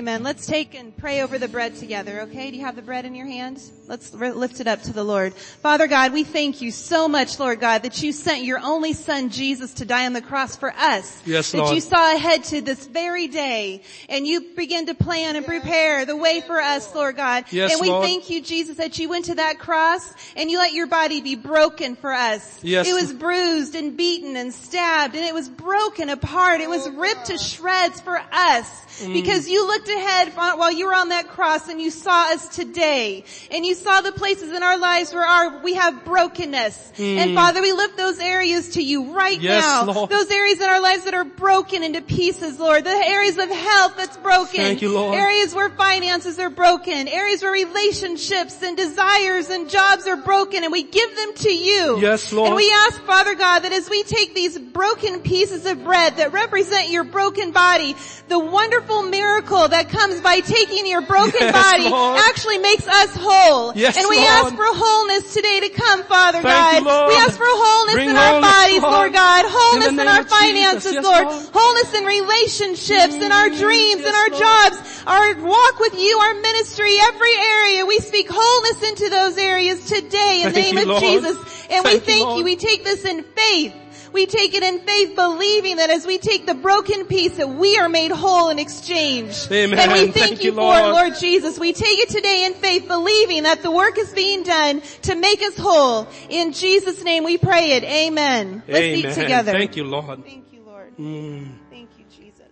Amen. Let's take and pray over the bread together, okay? Do you have the bread in your hand? Let's lift it up to the Lord. Father God, we thank you so much, Lord God, that you sent your only son Jesus to die on the cross for us. Yes, that Lord. you saw ahead to this very day and you begin to plan and prepare the way for us, Lord God. Yes, and we Lord. thank you, Jesus, that you went to that cross and you let your body be broken for us. Yes. It was bruised and beaten and stabbed and it was broken apart. It was ripped to shreds for us Mm. because you looked ahead while you were on that cross and you saw us today and you saw the places in our lives where our, we have brokenness. And Father, we lift those areas to you right Mm. Yes, now. Lord. Those areas in our lives that are broken into pieces, Lord. The areas of health that's broken. Thank you, Lord. Areas where finances are broken. Areas where relationships and desires and jobs are broken and we give them to you. Yes, Lord. And we ask, Father God, that as we take these broken pieces of bread that represent your broken body, the wonderful miracle that comes by taking your broken Yes, body Lord. actually makes us whole. Yes, and we Lord. ask for wholeness today to come, Father Thank God. you, We ask for wholeness Bring in our bodies, Lord. Lord God. Wholeness In in, our finances, Yes, Lord. Wholeness in relationships, in our mm, dreams, in our jobs, our walk with you, our ministry, every area. We speak wholeness into those areas today in the name you, of. Jesus. And we Thank you, you. We take this in faith. We take it in faith believing that as we take the broken piece that we are made whole in exchange. Amen. And we thank, Thank you you, for Lord. it, Lord Jesus. We take it today in faith believing that the work is being done to make us whole. In Jesus name we pray it. Amen. Let's Amen. eat together. Thank you, Lord. Thank you, Lord. Mm. Thank you, Jesus.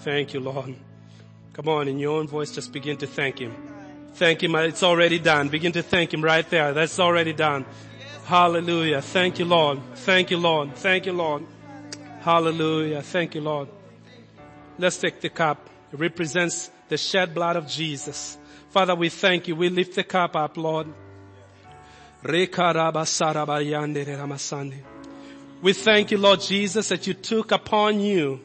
Thank you, Lord. Come on, in your own voice, just begin to thank Him. Thank Him. It's already done. Begin to thank Him right there. That's already done. Hallelujah. Thank you, Lord. Thank you, Lord. Thank you, Lord. Hallelujah. Thank you, Lord. Let's take the cup. It represents the shed blood of Jesus. Father, we thank you. We lift the cup up, Lord. We thank you, Lord Jesus, that you took upon you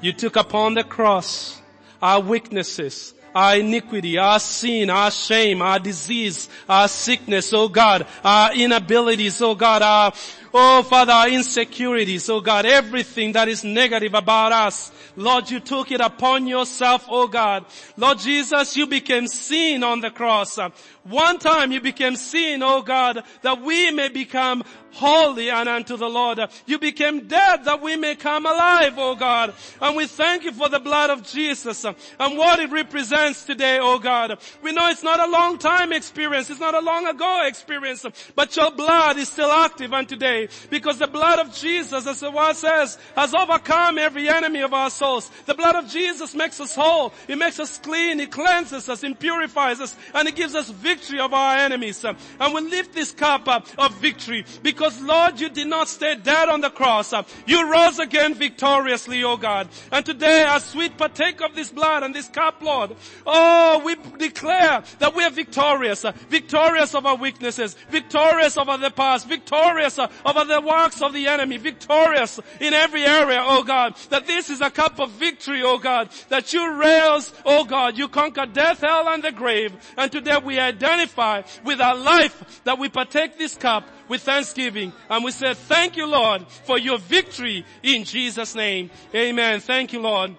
you took upon the cross our weaknesses, our iniquity, our sin, our shame, our disease, our sickness, oh God, our inabilities, oh God, our, oh Father, our insecurities, oh God, everything that is negative about us. Lord, you took it upon yourself, oh God. Lord Jesus, you became sin on the cross. One time you became sin, oh God, that we may become holy and unto the Lord. You became dead that we may come alive, oh God. And we thank you for the blood of Jesus and what it represents today, oh God. We know it's not a long time experience. It's not a long ago experience, but your blood is still active and today because the blood of Jesus, as the word says, has overcome every enemy of our souls. The blood of Jesus makes us whole. It makes us clean. It cleanses us. It purifies us and it gives us victory of our enemies. And we lift this cup uh, of victory because Lord, you did not stay dead on the cross. You rose again victoriously, oh God. And today as we partake of this blood and this cup, Lord, oh, we declare that we are victorious. Victorious over weaknesses. Victorious over the past. Victorious uh, over the works of the enemy. Victorious in every area, oh God. That this is a cup of victory, oh God. That you rails, oh God. You conquer death, hell and the grave. And today we identify with our life that we partake this cup with thanksgiving and we say thank you Lord for your victory in Jesus name. Amen. Thank you Lord.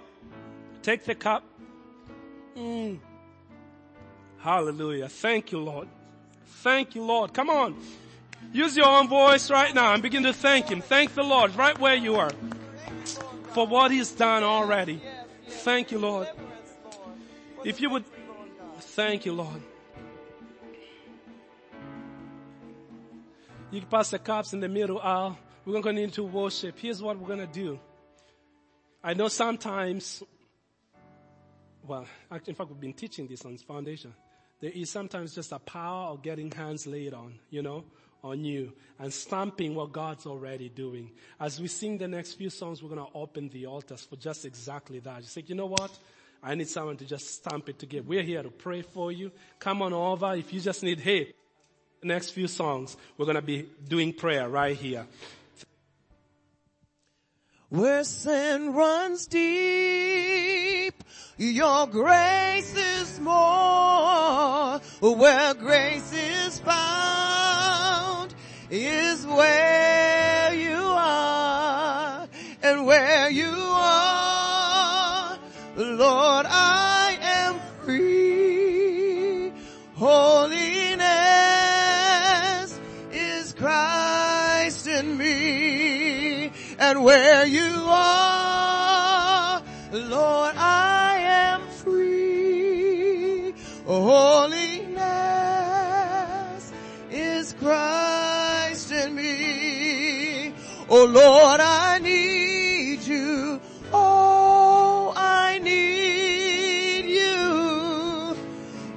Take the cup. Mm. Hallelujah. Thank you Lord. Thank you Lord. Come on. Use your own voice right now and begin to thank Him. Thank the Lord right where you are for what He's done already. Thank you Lord. If you would, thank you Lord. You can pass the cups in the middle aisle. We're going to continue to worship. Here's what we're going to do. I know sometimes, well, in fact, we've been teaching this on foundation. There is sometimes just a power of getting hands laid on, you know, on you and stamping what God's already doing. As we sing the next few songs, we're going to open the altars for just exactly that. You say, you know what? I need someone to just stamp it together. We're here to pray for you. Come on over. If you just need the next few songs, we're going to be doing prayer right here. Where sin runs deep, your grace is more. Where grace is found is where you are. And where you are, Lord, I am free. Holiness is Christ in me. And where you are, Lord, I am free. Holiness is Christ. Oh Lord, I need you. Oh, I need you.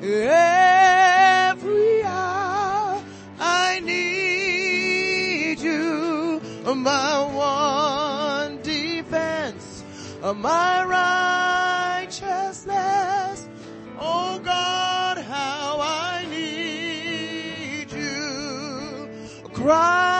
Every hour I need you. My one defense, my righteousness. Oh God, how I need you. Christ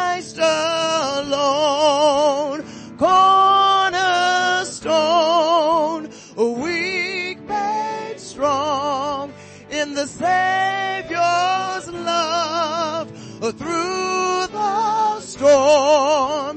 the Savior's love through the storm.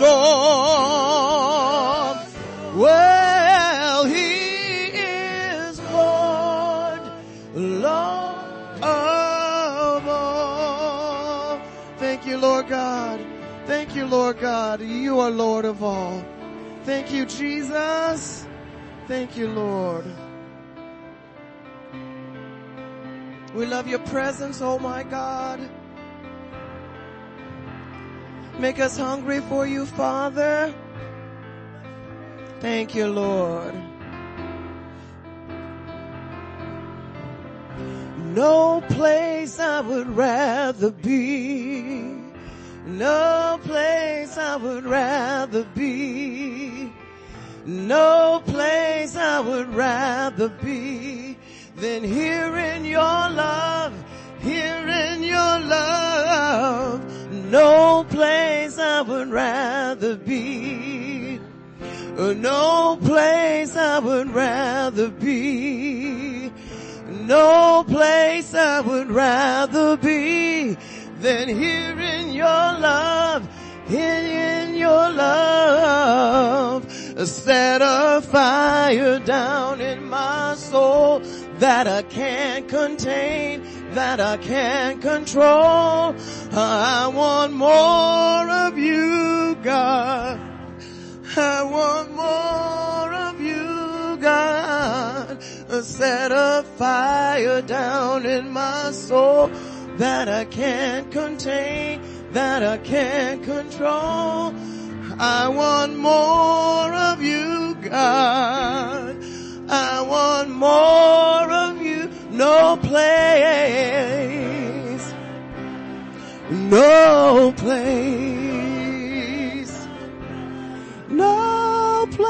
Storm. Well, he is Lord, Lord of all. Thank you, Lord God. Thank you, Lord God. You are Lord of all. Thank you, Jesus. Thank you, Lord. We love your presence, oh my God. Make us hungry for you, Father. Thank you, Lord. No place I would rather be. No place I would rather be. No place I would rather be than here in your love, here in your love. No place I would rather be. No place I would rather be. No place I would rather be than here in your love, here in your love. Set a fire down in my soul that I can't contain, that I can't control. I want more of you, God. I want more of you, God. Set a fire down in my soul that I can't contain, that I can't control. I want more of you, God. I want more of. No place, no place, no place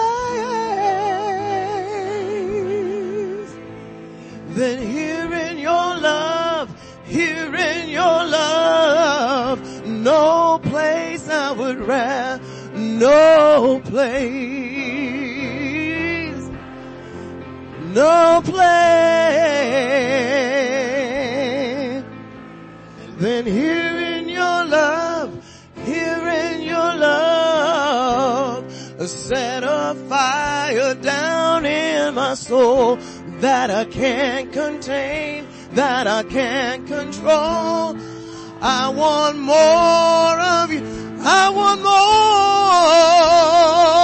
than here in your love, here in your love. No place I would rather, no place, no place than here in your love, here in your love. Set a fire down in my soul that I can't contain, that I can't control. I want more of you. I want more.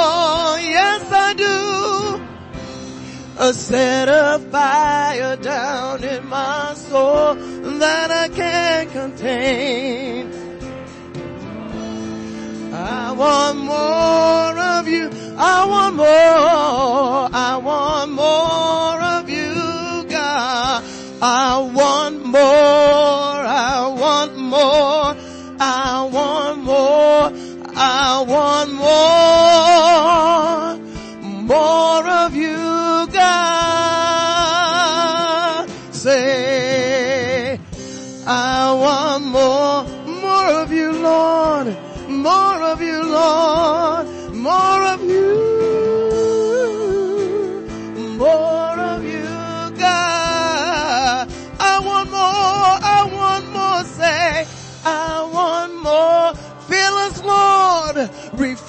Uh, Set of fire down in my soul that I can't contain. I want more of you. I want more. I want more of you, God. I want more. I want more. I want more. more,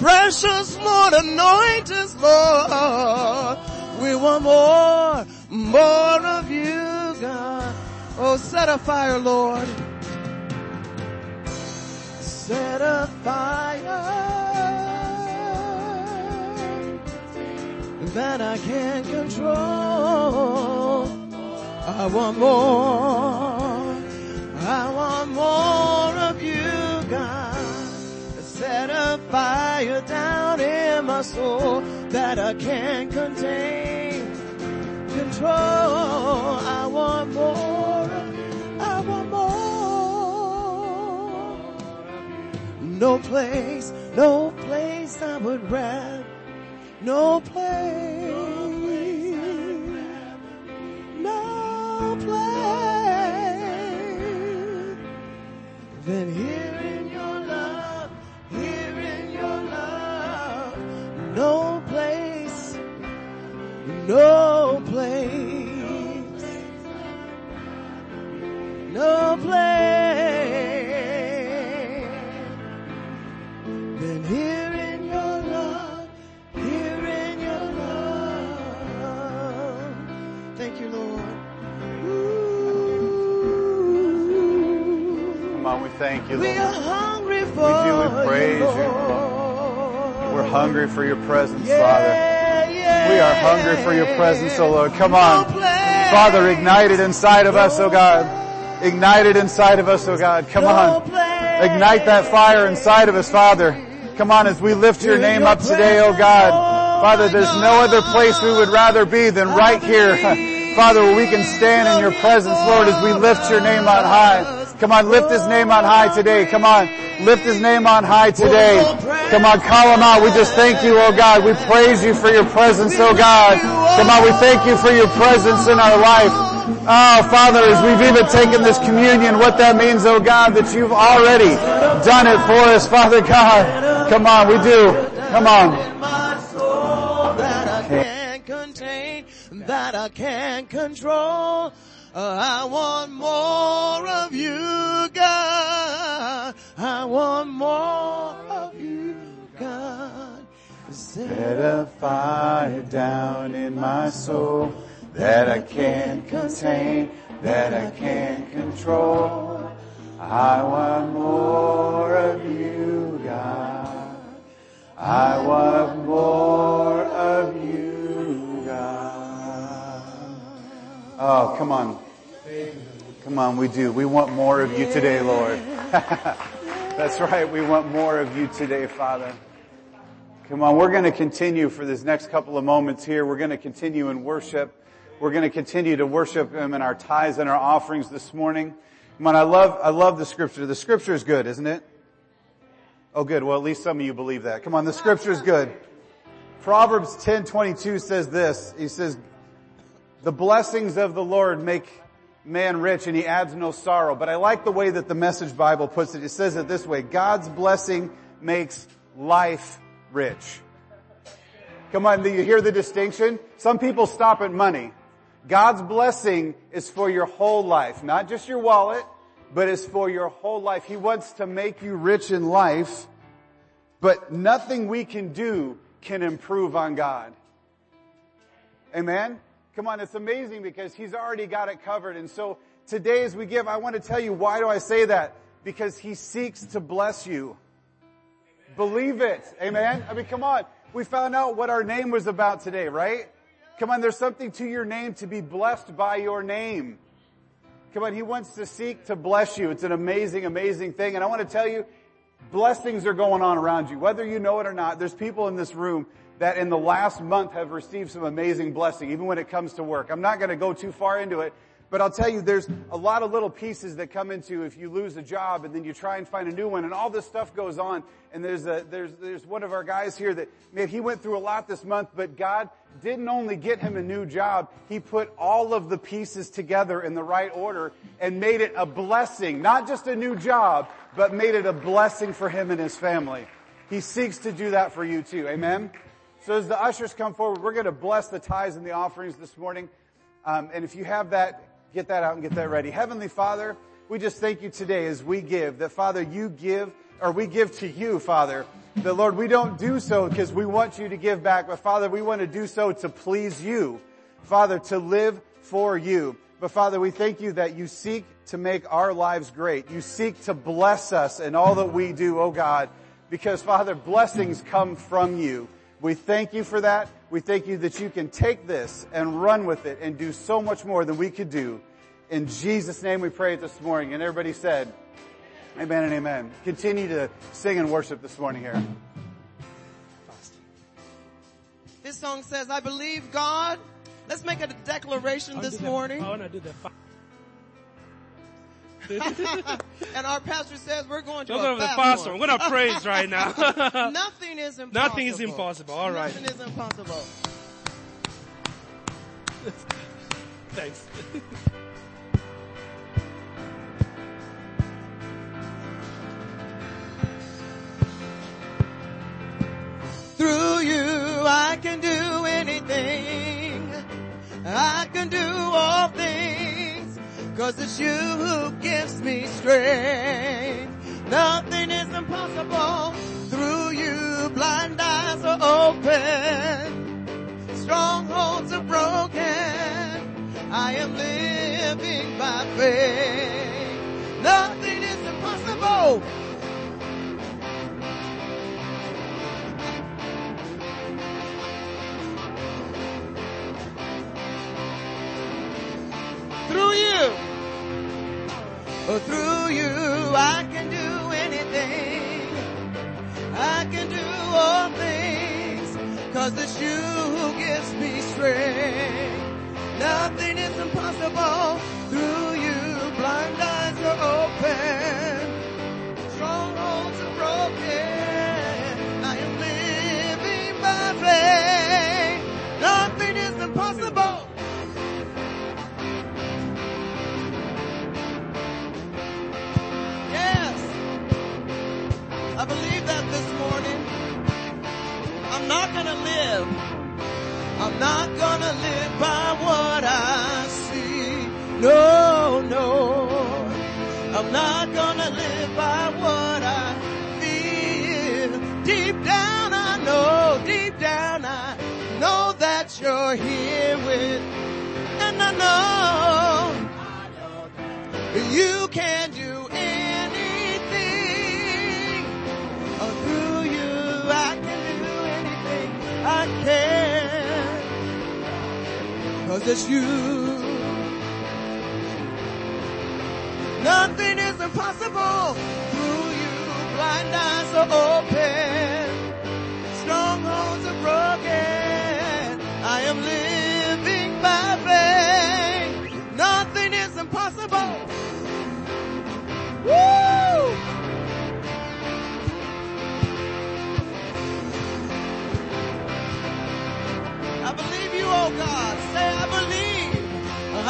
Refresh us, Lord. Anoint us, Lord. We want more. More of you, God. Oh, set a fire, Lord. Set a fire that I can't control. I want more. I want more of you. Set a fire down in my soul that I can't contain. Control. I want more. I want more. No place, no place I would rather. No place. Hungry for your presence, Yeah, Father. yeah. We are hungry for your presence, oh Lord. Come on. No. Father, ignite it inside of us, oh God. Ignite it inside of us, oh God. Come No on. Ignite that fire inside of us, Father. Come on, as we lift your name up today, oh God. Father, there's no other place we would rather be than right here. Father, where we can stand in your presence, Lord, as we lift your name on high. Come on, lift his name on high today. Come on, lift his name on high today. Come on, call him out. We just thank you, oh God. We praise you for your presence, oh God. Come on, we thank you for your presence in our life. Oh, Father, as we've even taken this communion, what that means, oh God, that you've already done it for us, Father God. Come on, we do. Come on. Uh, I want more of you, God. I want more. Set a fire down in my soul that I can't contain, that I can't control. I want more of you, God. I want more of you, God. Oh, come on. Come on, we do. We want more of you today, Lord. [laughs] That's right. We want more of you today, Father. Come on, we're going to continue for this next couple of moments here. We're going to continue in worship. We're going to continue to worship Him in our tithes and our offerings this morning. Come on, I love, I love the scripture. The scripture is good, isn't it? Oh good. Well, at least some of you believe that. Come on, the scripture is good. Proverbs 10:22 says this. He says, "The blessings of the Lord make man rich and he adds no sorrow." But I like the way that the Message Bible puts it. It says it this way, God's blessing makes life rich. Come on, do you hear the distinction? Some people stop at money. God's blessing is for your whole life, not just your wallet, but it's for your whole life. He wants to make you rich in life, but nothing we can do can improve on God. Amen? Come on, it's amazing because He's already got it covered. And so today as we give, I want to tell you why do I say that? Because He seeks to bless you. Believe it. Amen? I mean, come on. We found out what our name was about today, right? Come on, there's something to your name to be blessed by your name. Come on, He wants to seek to bless you. It's an amazing, amazing thing. And I want to tell you, blessings are going on around you. Whether you know it or not, there's people in this room that in the last month have received some amazing blessing, even when it comes to work. I'm not going to go too far into it, but I'll tell you, there's a lot of little pieces that come into if you lose a job and then you try and find a new one and all this stuff goes on. And there's a, there's, there's one of our guys here that, man, he went through a lot this month, but God didn't only get him a new job, he put all of the pieces together in the right order and made it a blessing, not just a new job, but made it a blessing for him and his family. He seeks to do that for you too. Amen? So as the ushers come forward, we're going to bless the tithes and the offerings this morning. Um, and if you have that, get that out and get that ready. Heavenly Father, we just thank you today as we give, that Father, you give, or we give to you, Father. That Lord, we don't do so because we want you to give back, but Father, we want to do so to please you. Father, to live for you. But Father, we thank you that you seek to make our lives great. You seek to bless us in all that we do, oh God, because Father, blessings come from you. We thank you for that. We thank you that you can take this and run with it and do so much more than we could do. In Jesus' name we pray it this morning. And everybody said, Amen and amen. Continue to sing and worship this morning here. This song says, I believe God. Let's make a declaration this morning. [laughs] and our pastor says we're going to Don't go to the fast pastor. one. I'm going to praise right now. [laughs] [laughs] Nothing is impossible. Nothing is impossible. All right. Nothing is impossible. Thanks. Through you I can do anything. I can do all things. Cause it's you who gives me strength. Nothing is impossible. Through you blind eyes are open. Strongholds are broken. I am living by faith. Nothing is impossible. through you. Oh, through you I can do anything. I can do all things. Cause it's you who gives me strength. Nothing is impossible. Through you blind eyes are open. Strongholds are broken. I am living by faith. Nothing is impossible. I believe that this morning. I'm not gonna live. I'm not gonna live by what I see. No, no. I'm not gonna live by what I feel. Deep down I know, deep down I know that you're here with, and I know you can It's you. Nothing is impossible. Through you, blind eyes are open.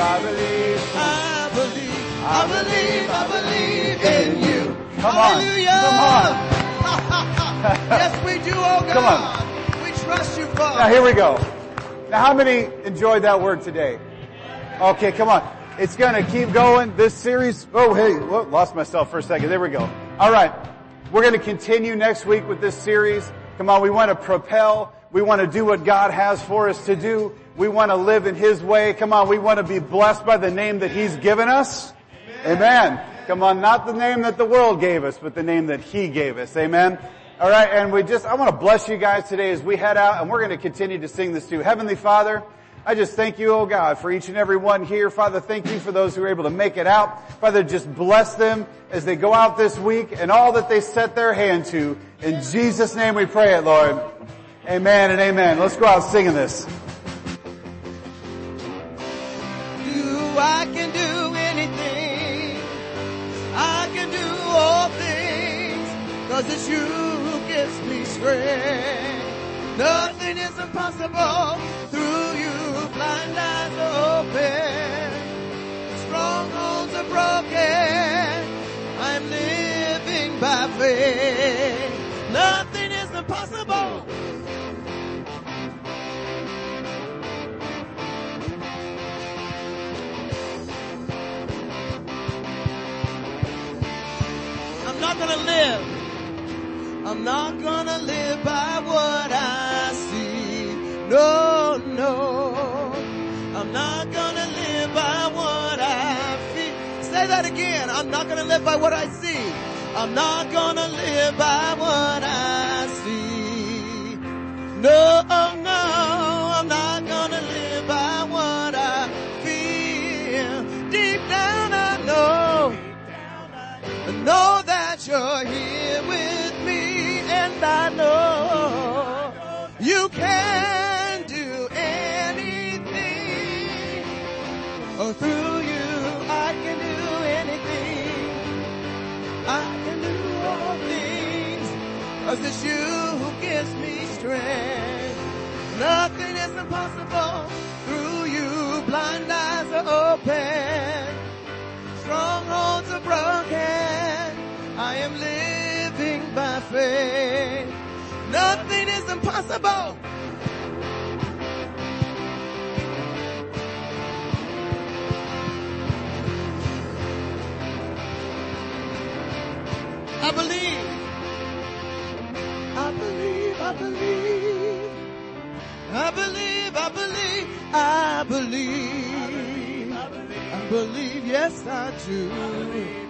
I believe. I believe. I believe. I believe in you. Come on, Hallelujah. [laughs] yes, we do, oh God. [laughs] Come on. We trust you, Father. Now here we go. Now how many enjoyed that word today? Okay, come on. It's gonna keep going. This series, oh hey, whoa, lost myself for a second. There we go. Alright. We're gonna continue next week with this series. Come on, we want to propel. We want to do what God has for us to do. We want to live in His way. Come on, we want to be blessed by the name that He's given us. Amen. Come on, not the name that the world gave us, but the name that He gave us. Amen. All right, and we just, I want to bless you guys today as we head out and we're going to continue to sing this too. Heavenly Father, I just thank you, oh God, for each and every one here. Father, thank you for those who are able to make it out. Father, just bless them as they go out this week and all that they set their hand to. In Jesus' name we pray it, Lord. Amen and amen. Let's go out singing this. you, I can do anything. I can do all things, cause it's you who gives me strength. Nothing is impossible through you, blind eyes open. Strongholds are broken. I'm living by faith. Nothing gonna live. I'm not gonna live by what I see. No, no. I'm not gonna live by what I feel. Say that again. I'm not gonna live by what I see. I'm not gonna live by what I see. No, you're here with me and I know you can do anything. Oh, through you I can do anything. I can do all things. Cause it's you who gives me strength. Nothing is impossible through you. Blind eyes are open. Strongholds are broken. I am living by faith. Nothing is impossible. I believe. I believe, I believe. I believe, I believe, I believe. I believe, yes I do.